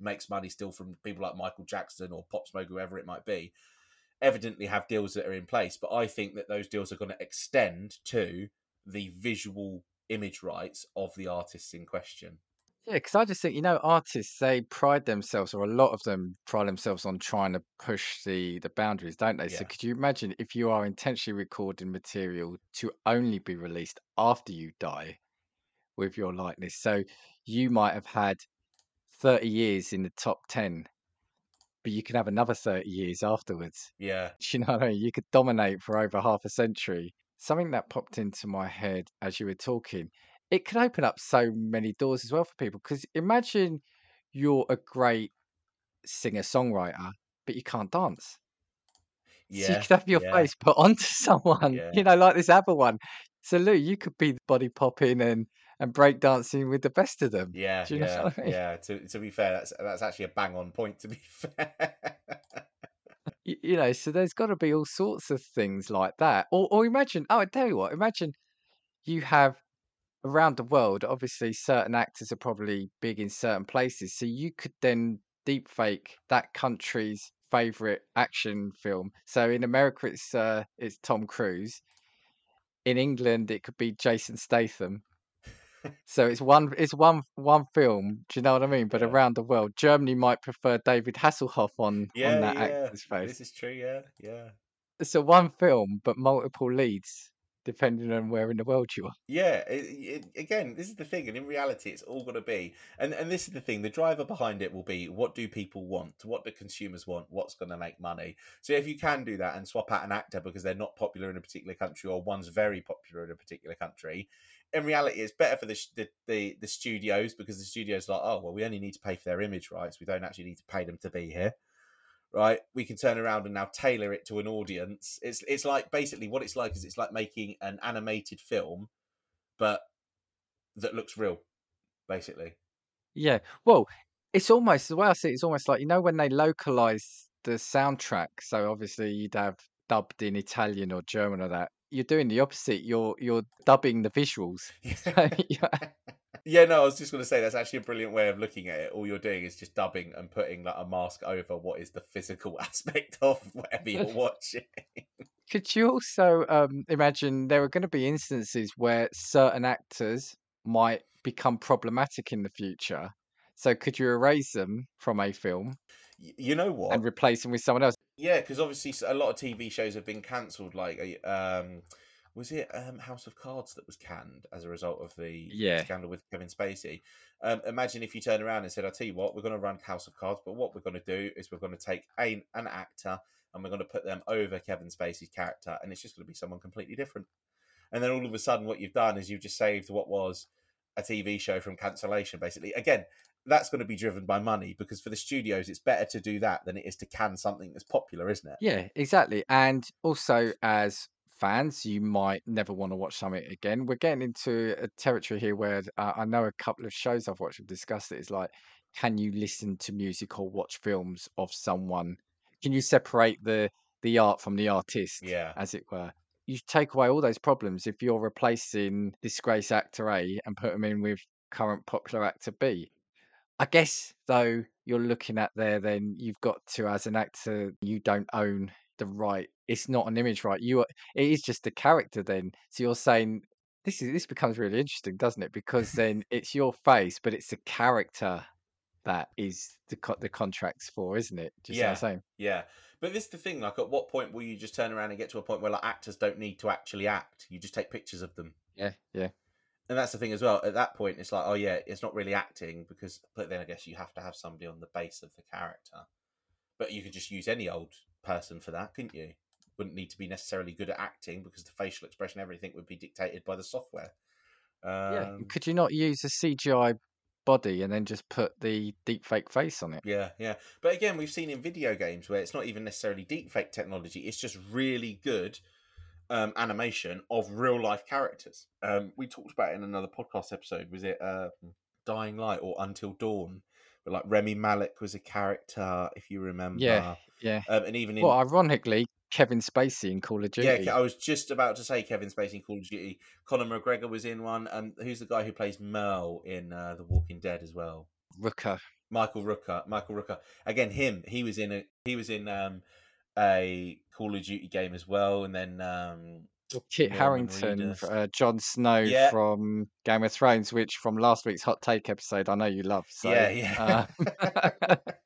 makes money still from people like Michael Jackson or Pop Smoke, whoever it might be, evidently have deals that are in place. But I think that those deals are going to extend to the visual image rights of the artists in question. Yeah, because I just think, you know, artists, they pride themselves, or a lot of them pride themselves on trying to push the the boundaries, don't they? So Yeah. could you imagine if you are intentionally recording material to only be released after you die with your likeness? So you might have had 30 years in the top 10, but you can have another 30 years afterwards. Yeah. Do (laughs) you know what I mean? You could dominate for over half a century. Something that popped into my head as you were talking, it could open up so many doors as well for people. Because imagine you're a great singer songwriter, but you can't dance. So you could have your yeah. face put (laughs) onto someone, Yeah. you know, like this other one. So Lou, you could be body popping and and break dancing with the best of them. Yeah, you know yeah, I mean? yeah. To to be fair, that's that's actually a bang on point. To be fair, (laughs) Y- You know, so there's got to be all sorts of things like that. Or or imagine, oh, I tell you what, imagine you have around the world, obviously certain actors are probably big in certain places. So you could then deep fake that country's favorite action film. So in America it's uh it's Tom Cruise. In England it could be Jason Statham. So it's one it's one one film, do you know what I mean? But Yeah. around the world, Germany might prefer David Hasselhoff on yeah, on that yeah. actor's face. This is true. Yeah, yeah, It's a one film but multiple leads depending on where in the world you are. yeah. It, it, again, this is the thing, and in reality, it's all going to be, and and this is the thing. The driver behind it will be what do people want? What do consumers want? What's going to make money? So if you can do that and swap out an actor because they're not popular in a particular country, or one's very popular in a particular country. In reality, it's better for the, the the the studios because the studios are like, oh well, we only need to pay for their image rights. We don't actually need to pay them to be here. Right? We can turn around and now tailor it to an audience. It's it's like basically what it's like is it's like making an animated film, but that looks real, basically. Yeah. Well, it's almost the way I see it, it's almost like you know when they localize the soundtrack. So obviously you'd have dubbed in Italian or German or that. You're doing the opposite. You're you're dubbing the visuals. (laughs) So, (laughs) yeah. Yeah, no, I was just going to say that's actually a brilliant way of looking at it. All you're doing is just dubbing and putting like a mask over what is the physical (laughs) aspect of whatever you're (laughs) watching. Could you also um, imagine there are going to be instances where certain actors might become problematic in the future? So could you erase them from a film You know what? and replace them with someone else? Yeah, because obviously a lot of TV shows have been cancelled. Like, um, was it um, House of Cards that was canned as a result of the Yeah. scandal with Kevin Spacey? Um, imagine if you turn around and said, "I'll tell you what, we're going to run House of Cards, but what we're going to do is we're going to take a, an actor and we're going to put them over Kevin Spacey's character, and it's just going to be someone completely different." And then all of a sudden, what you've done is you've just saved what was a TV show from cancellation. Basically, again, that's going to be driven by money because for the studios, it's better to do that than it is to can something that's popular, isn't it? Yeah, exactly. And also, as fans, you might never want to watch something again. We're getting into a territory here where uh, I know a couple of shows I've watched have discussed it. It's like, can you listen to music or watch films of someone? Can you separate the the art from the artist, Yeah. as it were? You take away all those problems if you're replacing disgraced actor A and put them in with current popular actor B. I guess though you're looking at there, then you've got to, as an actor, you don't own the right. It's not an image right. You are, it is just a character then. So you're saying this is this becomes really interesting, doesn't it? Because then it's your face, but it's a character that is the co- the contracts for, isn't it? Do you see what Yeah. I'm saying? Yeah, but this is the thing. Like, at what point will you just turn around and get to a point where like actors don't need to actually act? You just take pictures of them, Yeah, yeah, and that's the thing as well. At that point, it's like, oh yeah, it's not really acting because, but then I guess you have to have somebody on the base of the character. But you could just use any old person for that, couldn't you? Wouldn't need to be necessarily good at acting because the facial expression, everything would be dictated by the software. yeah. Um, Could you not use a CGI body and then just put the deep fake face on it? Yeah, yeah. But again, we've seen in video games where it's not even necessarily deepfake technology, it's just really good um, animation of real life characters. Um, we talked about it in another podcast episode. Was it uh, Dying Light or Until Dawn? But like Rami Malek was a character, if you remember. Yeah, yeah. Um, and even in. Well, ironically, Kevin Spacey in Call of Duty. yeah, I was just about to say Kevin Spacey in Call of Duty. Conor McGregor was in one. And who's the guy who plays Merle in uh, The Walking Dead as well? Rooker. Michael Rooker. Michael Rooker. Again, him. He was in a. He was in um, a Call of Duty game as well, and then um, Kit Norman Harington, uh, Jon Snow Yeah. from Game of Thrones, which from last week's hot take episode, I know you love. So, yeah, yeah. uh, (laughs) (laughs) (laughs)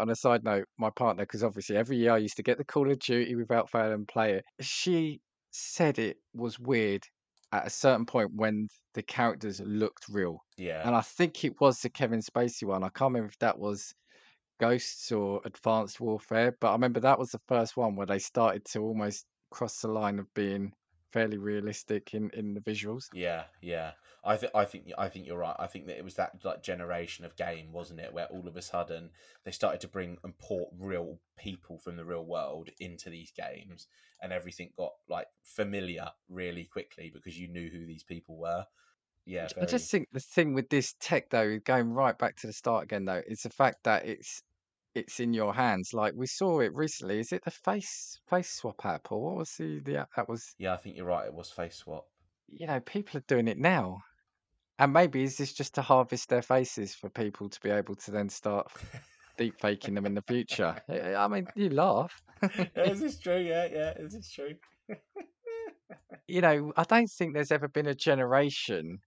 on a side note, my partner, because obviously every year I used to get the Call of Duty without fail and play it. She said it was weird at a certain point when the characters looked real, yeah. and I think it was the Kevin Spacey one. I can't remember if that was Ghosts or Advanced Warfare, but I remember that was the first one where they started to almost cross the line of being fairly realistic in in the visuals. Yeah, yeah. I think I think I think you're right. I think that it was that like generation of game, wasn't it, where all of a sudden they started to bring and port real people from the real world into these games, and everything got like familiar really quickly because you knew who these people were. Yeah, I just think the thing with this tech though, going right back to the start again though, is the fact that it's it's in your hands. Like we saw it recently. Is it the face face swap app or what was the the app that was? Yeah, I think you're right. It was face swap. You know, people are doing it now, and maybe is this just to harvest their faces for people to be able to then start deep faking them in the future? I (laughs) eh, I mean, you laugh. is (laughs) this true? Yeah, yeah. Is this true? (laughs) you know, I don't think there's ever been a generation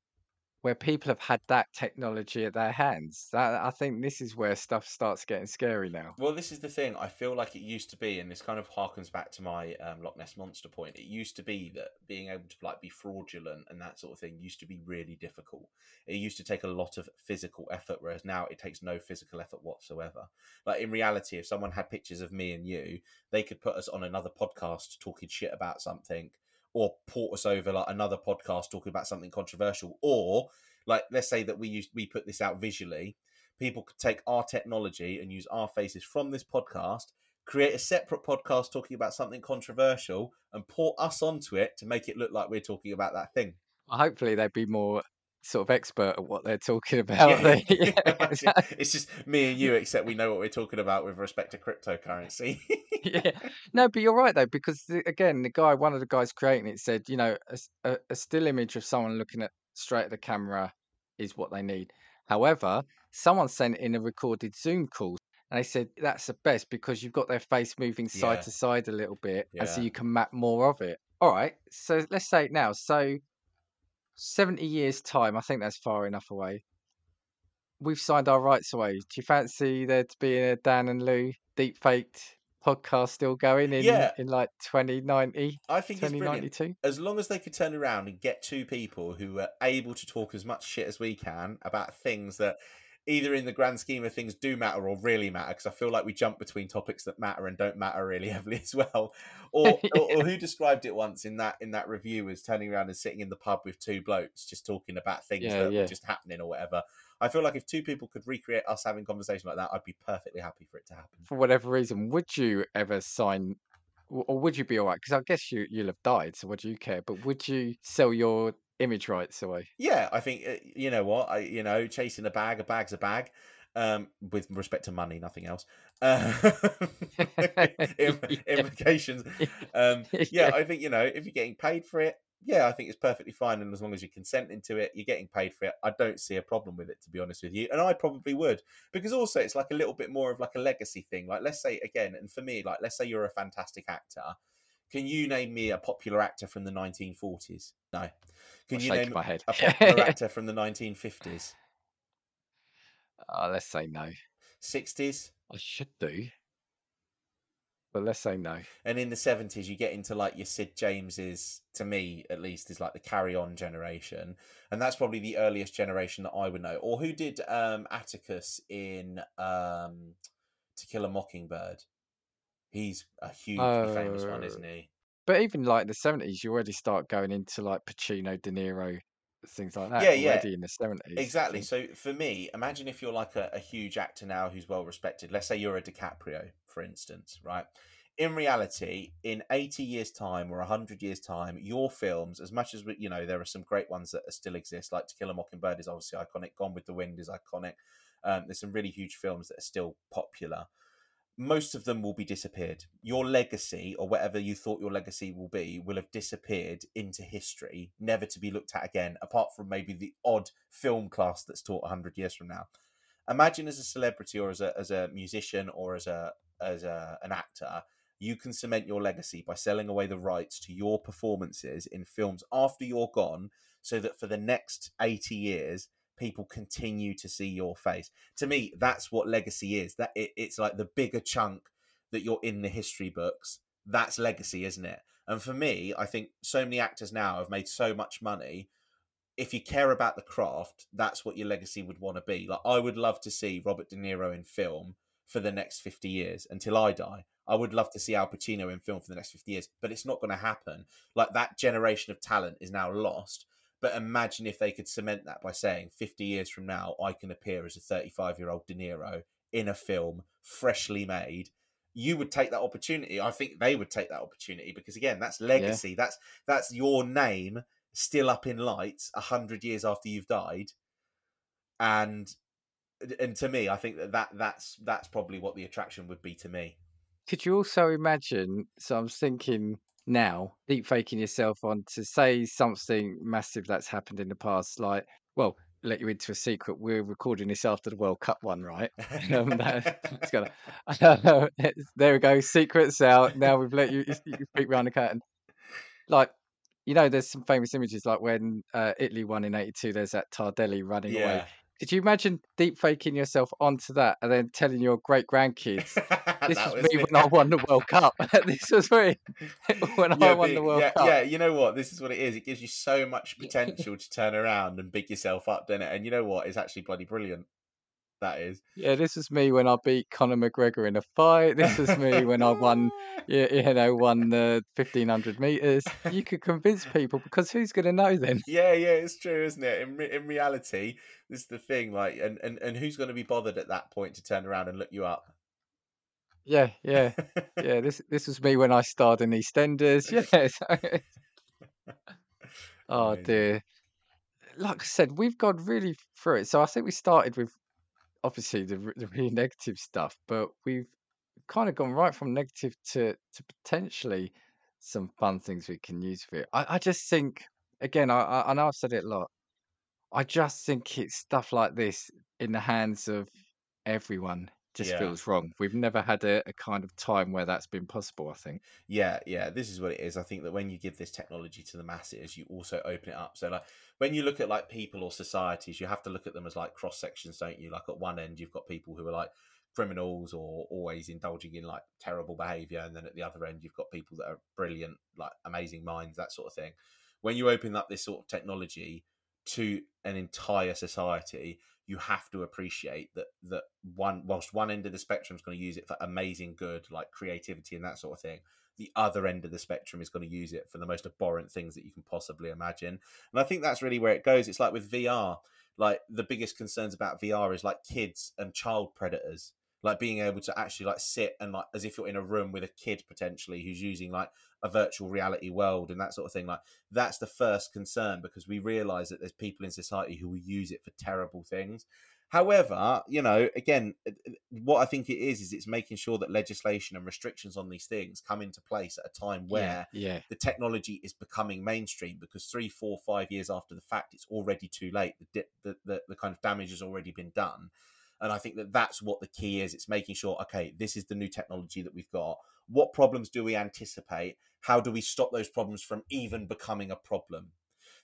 where people have had that technology at their hands. That, I think this is where stuff starts getting scary now. Well, this is the thing. I feel like it used to be, and this kind of harkens back to my um, Loch Ness monster point. It used to be that being able to like be fraudulent and that sort of thing used to be really difficult. It used to take a lot of physical effort, whereas now it takes no physical effort whatsoever. Like in reality, if someone had pictures of me and you, they could put us on another podcast talking shit about something, or port us over like another podcast talking about something controversial, or like let's say that we use we put this out visually people could take our technology and use our faces from this podcast, create a separate podcast talking about something controversial, and port us onto it to make it look like we're talking about that thing. Well, hopefully, they'd be more sort of expert at what they're talking (laughs) about. Yeah, Imagine. (laughs) (laughs) it's just me and you, except we know what we're talking about with respect to cryptocurrency. yeah. No, but you're right though, because the, again, the guy, one of the guys creating it, said, you know, a still image of someone looking at straight at the camera is what they need. However, someone sent in a recorded Zoom call, and they said that's the best because you've got their face moving side Yeah. to side a little bit, and so you can map more of it. All right, so let's say it now. So, seventy years time, I think that's far enough away. We've signed our rights away. Do you fancy there to be a Dan and Lou deep faked podcast still going in Yeah. in like 2090, I think it's 2092? As long as they could turn around and get two people who are able to talk as much shit as we can about things that either in the grand scheme of things do matter or really matter, because I feel like we jump between topics that matter and don't matter really (laughs) heavily as well. Or, (laughs) or, or who described it once in that in that review as turning around and sitting in the pub with two blokes just talking about things Yeah, that yeah. were just happening or whatever. I feel like if two people could recreate us having conversation like that, I'd be perfectly happy for it to happen. For whatever reason, would you ever sign, or or would you be all right? Because I guess you, you'll have died, so what do you care? But would you sell your image rights away? Yeah, I think uh, you know what I you know chasing a bag, a bag's a bag. Um, with respect to money, nothing else. (laughs) (laughs) Uh, implications. (laughs) Um, yeah, Yeah. I think you know if you're getting paid for it, yeah, I think it's perfectly fine, and as long as you're consenting to it, you're getting paid for it. I don't see a problem with it, to be honest with you, and I probably would because also it's like a little bit more of like a legacy thing. Like let's say again, and for me, like let's say you're a fantastic actor. Can you name me a popular actor from the 1940s? No. Can I'm you name my head. a (laughs) popular actor from the 1950s, Oh, let's say no. 60s, I should do, but let's say no. and in the 70s? You get into like your Sid Jameses. To me, at least, is like the Carry On generation, and that's probably the earliest generation that I would know. Or who did um, Atticus in um, To Kill a Mockingbird? He's a hugely famous one, Uh, isn't he? But even like the seventies, you already start going into like Pacino, De Niro, things like that. Yeah, yeah. in the seventies. Exactly. So for me, imagine if you're like a, a huge actor now who's well respected. Let's say you're a DiCaprio, for instance, right? In reality, in 80 years' time or 100 years' time, your films, as much as we, you know, there are some great ones that still exist, like To Kill a Mockingbird is obviously iconic, Gone with the Wind is iconic. Um, there's some really huge films that are still popular. Most of them will be disappeared. Your legacy, or whatever you thought your legacy will be, will have disappeared into history, never to be looked at again, apart from maybe the odd film class that's taught 100 years from now. Imagine as a celebrity or as a, as a musician or as a as a, an actor, you can cement your legacy by selling away the rights to your performances in films after you're gone, so that for the next 80 years, people continue to see your face. To me, that's what legacy is. That it, it's like the bigger chunk that you're in the history books. That's legacy, isn't it? And for me, I think so many actors now have made so much money. If you care about the craft, that's what your legacy would want to be. Like I would love to see Robert De Niro in film for the next 50 years until I die. I would love to see Al Pacino in film for the next 50 years, but it's not going to happen. Like that generation of talent is now lost. But imagine if they could cement that by saying 50 years from now, I can appear as a 35 year old De Niro in a film freshly made. You would take that opportunity. I think they would take that opportunity because again, that's legacy. Yeah. That's that's your name still up in lights a hundred years after you've died. And and to me, I think that, that that's that's probably what the attraction would be to me. Could you also imagine? So I'm thinking now, deep faking yourself on to say something massive that's happened in the past, like, well, let you into a secret. We're recording this after the World Cup one, right? (laughs) (laughs) um, that, gonna, (laughs) there we go. Secrets out. Now we've let you, you peek behind the curtain. Like, you know, there's some famous images like when uh, Italy won in '82. There's that Tardelli running yeah. away. Could you imagine deep faking yourself onto that and then telling your great grandkids, (laughs) "This was, was, me when I won the World Cup. (laughs) this was me (laughs) when yeah, I won the World yeah, Cup." Yeah, you know what? This is what it is. It gives you so much potential to turn around and big yourself up, doesn't it? And you know what? It's actually bloody brilliant that is. Yeah, this is me when I beat Conor McGregor in a fight. This is me when I won, (laughs) you, you know, won the fifteen hundred meters. You could convince people because who's going to know then? Yeah, yeah, it's true, isn't it? In in reality, this is the thing. Like, and and and who's going to be bothered at that point to turn around and look you up? Yeah, yeah, (laughs) yeah. This this was me when I starred in EastEnders. (laughs) Yes. oh dear. Like I said, we've gone really through it. So I think we started with obviously the, the really negative stuff, but we've kind of gone right from negative to to potentially some fun things we can use for it. I, I just think again, I, I know I've said it a lot. I just think it's stuff like this in the hands of everyone just yeah. feels wrong. We've never had a, a, kind of time where that's been possible, I think. Yeah, yeah, this is what it is. I think that when you give this technology to the masses, you also open it up. So like when you look at like people or societies, you have to look at them as like cross sections, don't you? Like at one end you've got people who are like criminals or always indulging in like terrible behavior and then at the other end you've got people that are brilliant, like amazing minds, that sort of thing. When you open up this sort of technology to an entire society, you have to appreciate that that one whilst one end of the spectrum is going to use it for amazing good like creativity and that sort of thing the other end of the spectrum is going to use it for the most abhorrent things that you can possibly imagine. And i think that's really where it goes. It's like with vr like the biggest concerns about vr is like kids and child predators like being able to actually like sit and like as if you're in a room with a kid potentially who's using like a virtual reality world and that sort of thing like that's the first concern because we realize that there's people in society who will use it for terrible things. However you know again uh, uh, what i think it is is it's making sure that legislation and restrictions on these things come into place at a time where yeah, yeah. the technology is becoming mainstream because three four five years after the fact it's already too late. The, the, the, the kind of damage has already been done and I think that that's what the key is. It's making sure, okay, this is the new technology that we've got. What problems do we anticipate? How do we stop those problems from even becoming a problem?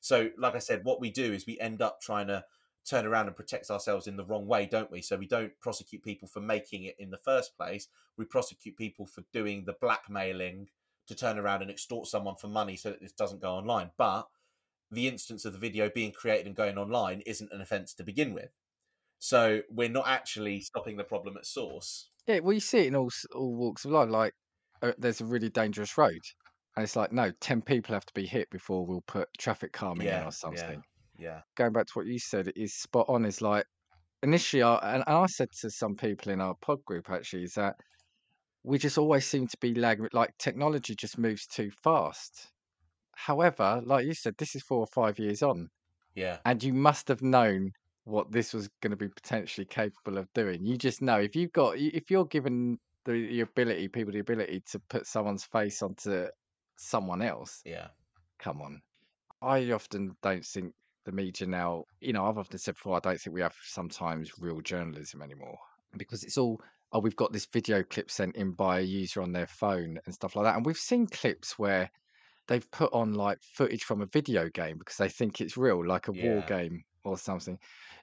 So, like I said, what we do is we end up trying to turn around and protect ourselves in the wrong way, don't we? So we don't prosecute people for making it in the first place. We prosecute people for doing the blackmailing to turn around and extort someone for money so that this doesn't go online. But the instance of the video being created and going online isn't an offence to begin with. So we're not actually stopping the problem at source. Yeah, well, you see it in all all walks of life. Like, uh, there's a really dangerous road, and it's like, no, ten people have to be hit before we'll put traffic calming yeah, in or something. Yeah, yeah. Going back to what you said, it is spot on. Is like initially, I, and, and I said to some people in our pod group actually, is that we just always seem to be lagging. Like technology just moves too fast. However, like you said, this is four or five years on. Yeah. And you must have known what this was going to be potentially capable of doing. You just know if you've got if you're given the, the ability, people the ability to put someone's face onto someone else. Yeah, come on. I often don't think the media now. You know, I've often said before, I don't think we have sometimes real journalism anymore because it's all oh, we've got this video clip sent in by a user on their phone and stuff like that. And we've seen clips where they've put on like footage from a video game because they think it's real, like a war game or something.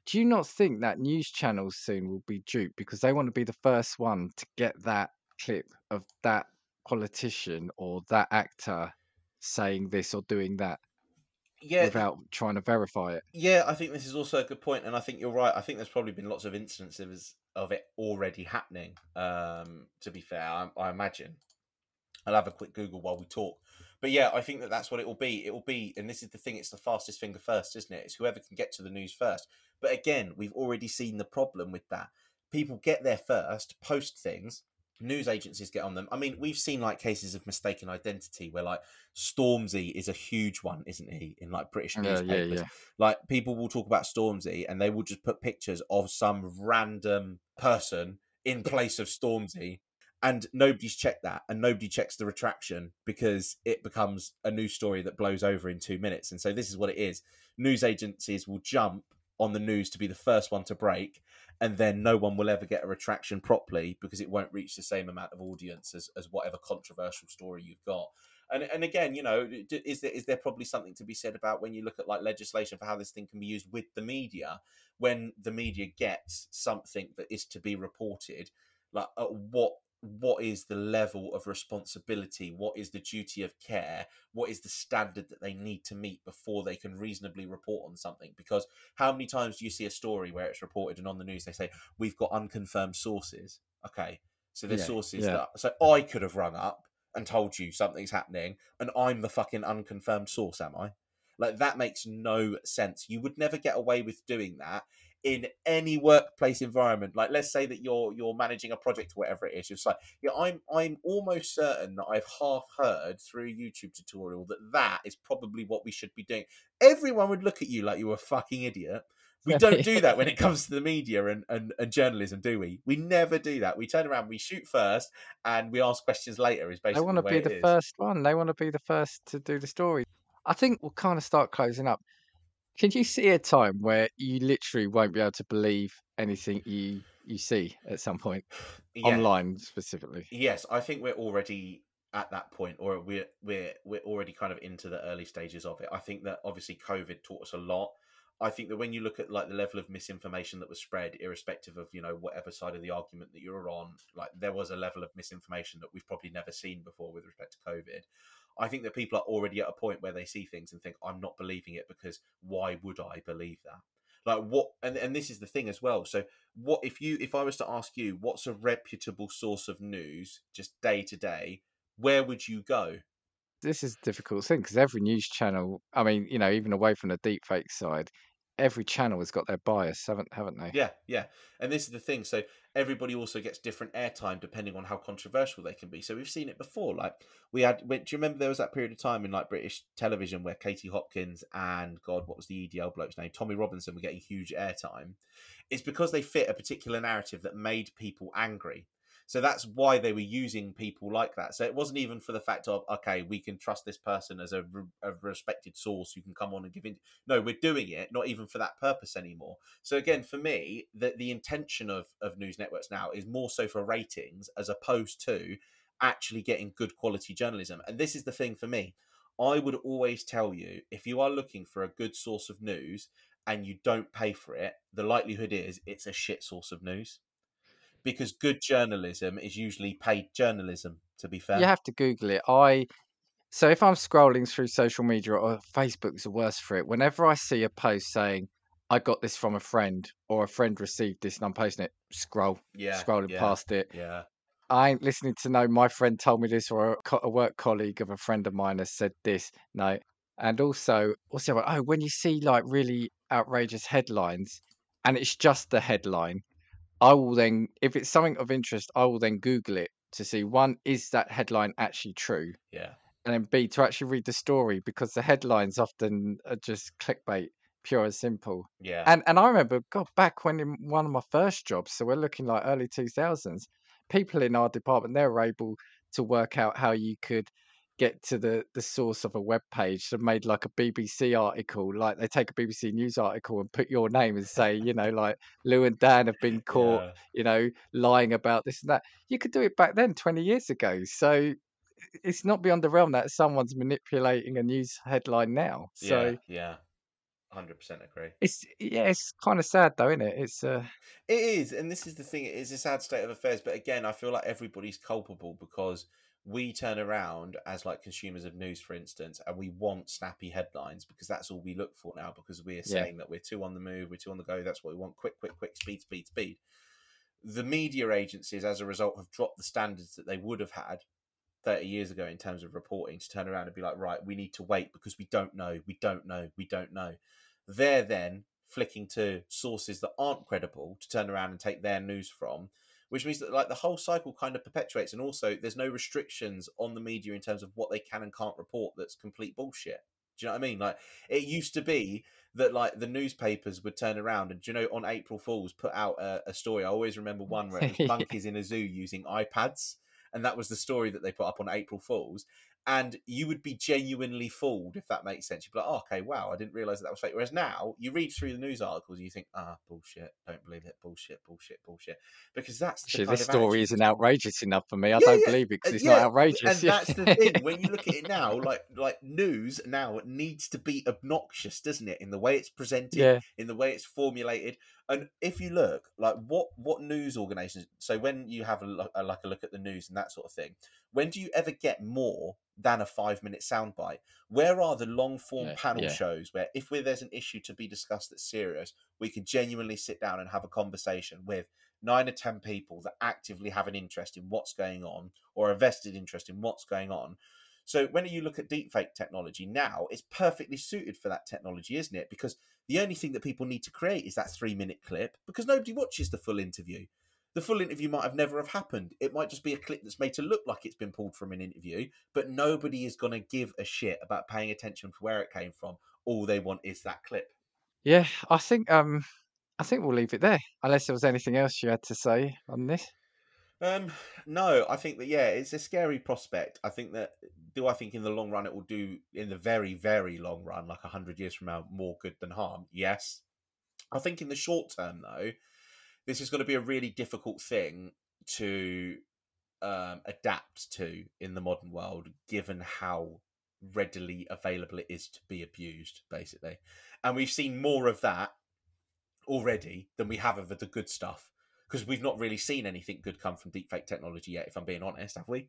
Do you not think that news channels soon will be duped because they want to be the first one to get that clip of that politician or that actor saying this or doing that Yeah, without trying to verify it? Yeah, I think this is also a good point, and I think you're right. I think there's probably been lots of instances of it already happening. Um, to be fair, I, I imagine. I'll have a quick Google while we talk. But yeah, I think that that's what it will be. It will be, and this is the thing: it's the fastest finger first, isn't it? It's whoever can get to the news first. But again, we've already seen the problem with that. People get there first, post things. News agencies get on them. I mean, we've seen like cases of mistaken identity where like Stormzy is a huge one, isn't he? In like British Yeah, newspapers, yeah, yeah. like people will talk about Stormzy and they will just put pictures of some random person in place of Stormzy and nobody's checked that and nobody checks the retraction because it becomes a news story that blows over in 2 minutes. And so this is what it is. News agencies will jump on the news to be the first one to break and then no one will ever get a retraction properly because it won't reach the same amount of audience as, as whatever controversial story you've got. And and again, you know, is there is there probably something to be said about when you look at like legislation for how this thing can be used with the media when the media gets something that is to be reported, like at what what is the level of responsibility what is the duty of care what is the standard that they need to meet before they can reasonably report on something because how many times do you see a story where it's reported and on the news they say we've got unconfirmed sources okay so there's Yeah, sources yeah. that so i could have rung up and told you something's happening and I'm the fucking unconfirmed source, am I? Like that makes no sense. You would never get away with doing that in any workplace environment. Like let's say that you're you're managing a project or whatever it is. It's like, yeah, I'm I'm almost certain that I've half heard through a YouTube tutorial that that is probably what we should be doing. Everyone would look at you like you were a fucking idiot. We (laughs) don't do that when it comes to the media and, and, and journalism, do we? We never do that. We turn around, we shoot first, and we ask questions later. Is basically They want to way be the is. first one. They want to be the first to do the story. I think we'll kind of start closing up. Can you see a time where you literally won't be able to believe anything you you see at some point Yeah. online specifically? Yes, I think we're already at that point, or we're we're we're already kind of into the early stages of it. I think that obviously COVID taught us a lot. I think that when you look at like the level of misinformation that was spread, irrespective of you know whatever side of the argument that you're on, like there was a level of misinformation that we've probably never seen before with respect to COVID. I think that people are already at a point where they see things and think, "I'm not believing it because why would I believe that?" Like what? And and this is the thing as well. So what if you if I was to ask you what's a reputable source of news just day to day, where would you go? This is a difficult thing because every news channel, I mean, you know, even away from the deep fake side, every channel has got their bias, haven't haven't they? Yeah, yeah. And this is the thing. So everybody also gets different airtime depending on how controversial they can be. So we've seen it before. Like we had, do you remember there was that period of time in like British television where Katie Hopkins and God, what was the EDL bloke's name? Tommy Robinson were getting huge airtime. It's because they fit a particular narrative that made people angry. So that's why they were using people like that. So it wasn't even for the fact of okay, we can trust this person as a, a respected source who can come on and give in. No, we're doing it not even for that purpose anymore. So again, for me, the the intention of of news networks now is more so for ratings as opposed to actually getting good quality journalism. And this is the thing for me. I would always tell you if you are looking for a good source of news and you don't pay for it, the likelihood is it's a shit source of news. Because good journalism is usually paid journalism, to be fair. You have to Google it. I so if I'm scrolling through social media or Facebook's the worst for it, whenever I see a post saying I got this from a friend or a friend received this and I'm posting it, scroll, yeah. scrolling yeah, past it. Yeah. I ain't listening to no. My friend told me this, or a, a work colleague of a friend of mine has said this. No, and also, also, oh, when you see like really outrageous headlines, and it's just the headline, I will then, if it's something of interest, I will then Google it to see one, is that headline actually true, Yeah. and then B, to actually read the story because the headlines often are just clickbait, pure and simple. Yeah. And and I remember, God, back when in one of my first jobs, so we're looking like early two thousands, people in our department they were able to work out how you could get to the the source of a web page and made like a BBC article, like they take a BBC News article and put your name and say, you know, like Lou and Dan have been (laughs) caught, Yeah. you know, lying about this and that. You could do it back then, 20 years ago. So it's not beyond the realm that someone's manipulating a news headline now. So yeah, yeah, hundred percent agree. it's yeah, it's kind of sad though, isn't it? It's uh It is, and this is the thing. It is a sad state of affairs. But again, I feel like everybody's culpable because we turn around as like consumers of news, for instance, and we want snappy headlines because that's all we look for now. Because we are Yeah. saying that we're too on the move, we're too on the go. That's what we want: quick, quick, quick, speed, speed, speed. The media agencies, as a result, have dropped the standards that they would have had 30 years ago in terms of reporting to turn around and be like, right, we need to wait because we don't know, we don't know, we don't know. They're then flicking to sources that aren't credible to turn around and take their news from, which means that like the whole cycle kind of perpetuates. And also, there's no restrictions on the media in terms of what they can and can't report that's complete bullshit. Do you know what I mean? Like it used to be that like the newspapers would turn around and do you know on April Fools put out a, a story. I always remember (laughs) one where it was monkeys in a zoo using iPads, and that was the story that they put up on April Fools. And you would be genuinely fooled if that makes sense. You'd be like, oh, okay, wow, I didn't realize that, that was fake. Whereas now you read through the news articles and you think, ah, bullshit, don't believe it, bullshit, bullshit, bullshit, because that's the kind this story isn't outrageous enough for me. I Yeah, don't yeah, believe it because uh, it's yeah, not outrageous. and that's the thing when you look at it (laughs) now like like news now needs to be obnoxious doesn't it in the way it's presented in the way it's formulated and if you look like what what news organizations so when you have a, a like a look at the news and that sort of thing when do you ever get more than a five minute soundbite where are the long form Yeah, panel yeah. shows where if there's an issue to be discussed that's serious we can genuinely sit down and have a conversation with nine or ten people that actively have an interest in what's going on or a vested interest in what's going on so when you look at deepfake technology now, it's perfectly suited for that technology, isn't it? Because the only thing that people need to create is that three minute clip because nobody watches the full interview. The full interview might have never have happened. It might just be a clip that's made to look like it's been pulled from an interview, but nobody is going to give a shit about paying attention to where it came from. All they want is that clip. yeah. I think um, I think we'll leave it there. Unless there was anything else you had to say on this. Um, no, I think that yeah, it's a scary prospect. I think that do I think in the long run it will do in the very very long run, like hundred years from now, more good than harm. Yes, I think in the short term though, this is going to be a really difficult thing to um, adapt to in the modern world, given how readily available it is to be abused, basically. And we've seen more of that already than we have of the good stuff because we've not really seen anything good come from deepfake technology yet. If I'm being honest, have we?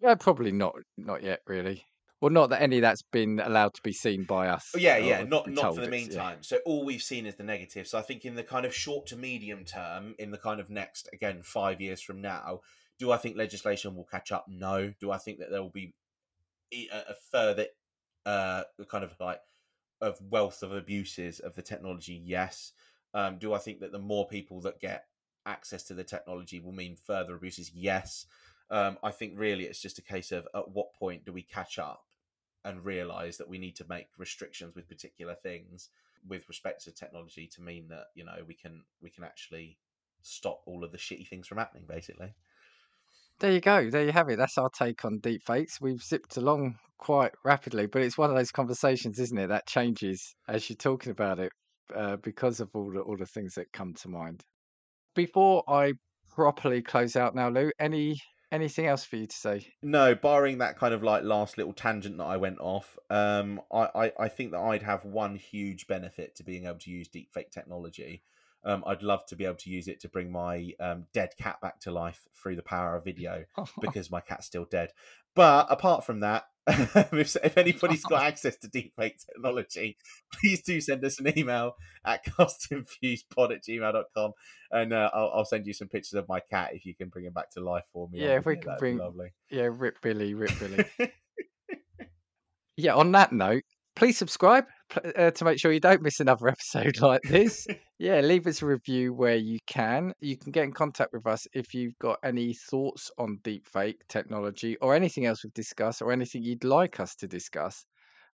Yeah, probably not. Not yet, really. Well, not that any of that's been allowed to be seen by us. Oh, yeah, yeah, not not for the it's- yeah. meantime. So all we've seen is the negative. So I think in the kind of short to medium term, in the kind of next again five years from now, do I think legislation will catch up? No. Do I think that there will be a further uh kind of like of wealth of abuses of the technology? Yes. Um, do I think that the more people that get access to the technology will mean further abuses? Yes. Um, I think really it's just a case of at what point do we catch up and realize that we need to make restrictions with particular things with respect to technology to mean that you know we can we can actually stop all of the shitty things from happening basically There you go. There you have it. That's our take on deep fakes We've zipped along quite rapidly, but it's one of those conversations, isn't it, that changes as you're talking about it uh, because of all the all the things that come to mind. Before I properly close out now, Lou, any anything else for you to say? no barring that kind of like last little tangent that i went off um I, I i think that i'd have one huge benefit to being able to use deepfake technology um i'd love to be able to use it to bring my um dead cat back to life through the power of video (laughs) because my cat's still dead. But apart from that, (laughs) if, if anybody's got (laughs) access to deepfake technology, please do send us an email at castingviewspod at gmail.com and uh, I'll, I'll send you some pictures of my cat if you can bring him back to life for me. Yeah, if we can bring- lovely. yeah, rip Billy, rip Billy. yeah, on that note, please subscribe uh, to make sure you don't miss another episode (laughs) like this. (laughs) yeah, leave us a review where you can. You can get in contact with us if you've got any thoughts on deepfake technology or anything else we've discussed or anything you'd like us to discuss.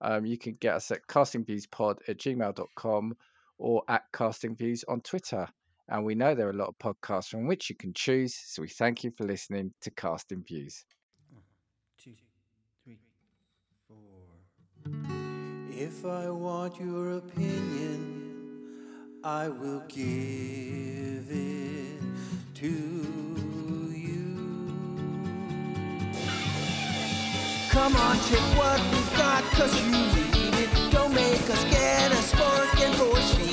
Um, you can get us at castingviewspod at gmail.com or at castingviews on Twitter. And we know there are a lot of podcasts from which you can choose. So we thank you for listening to Casting Views. Two, three. If I want your opinion, I will give it to you. Come on, check what we've got, cause you need it. Don't make us get a spork and bullshit.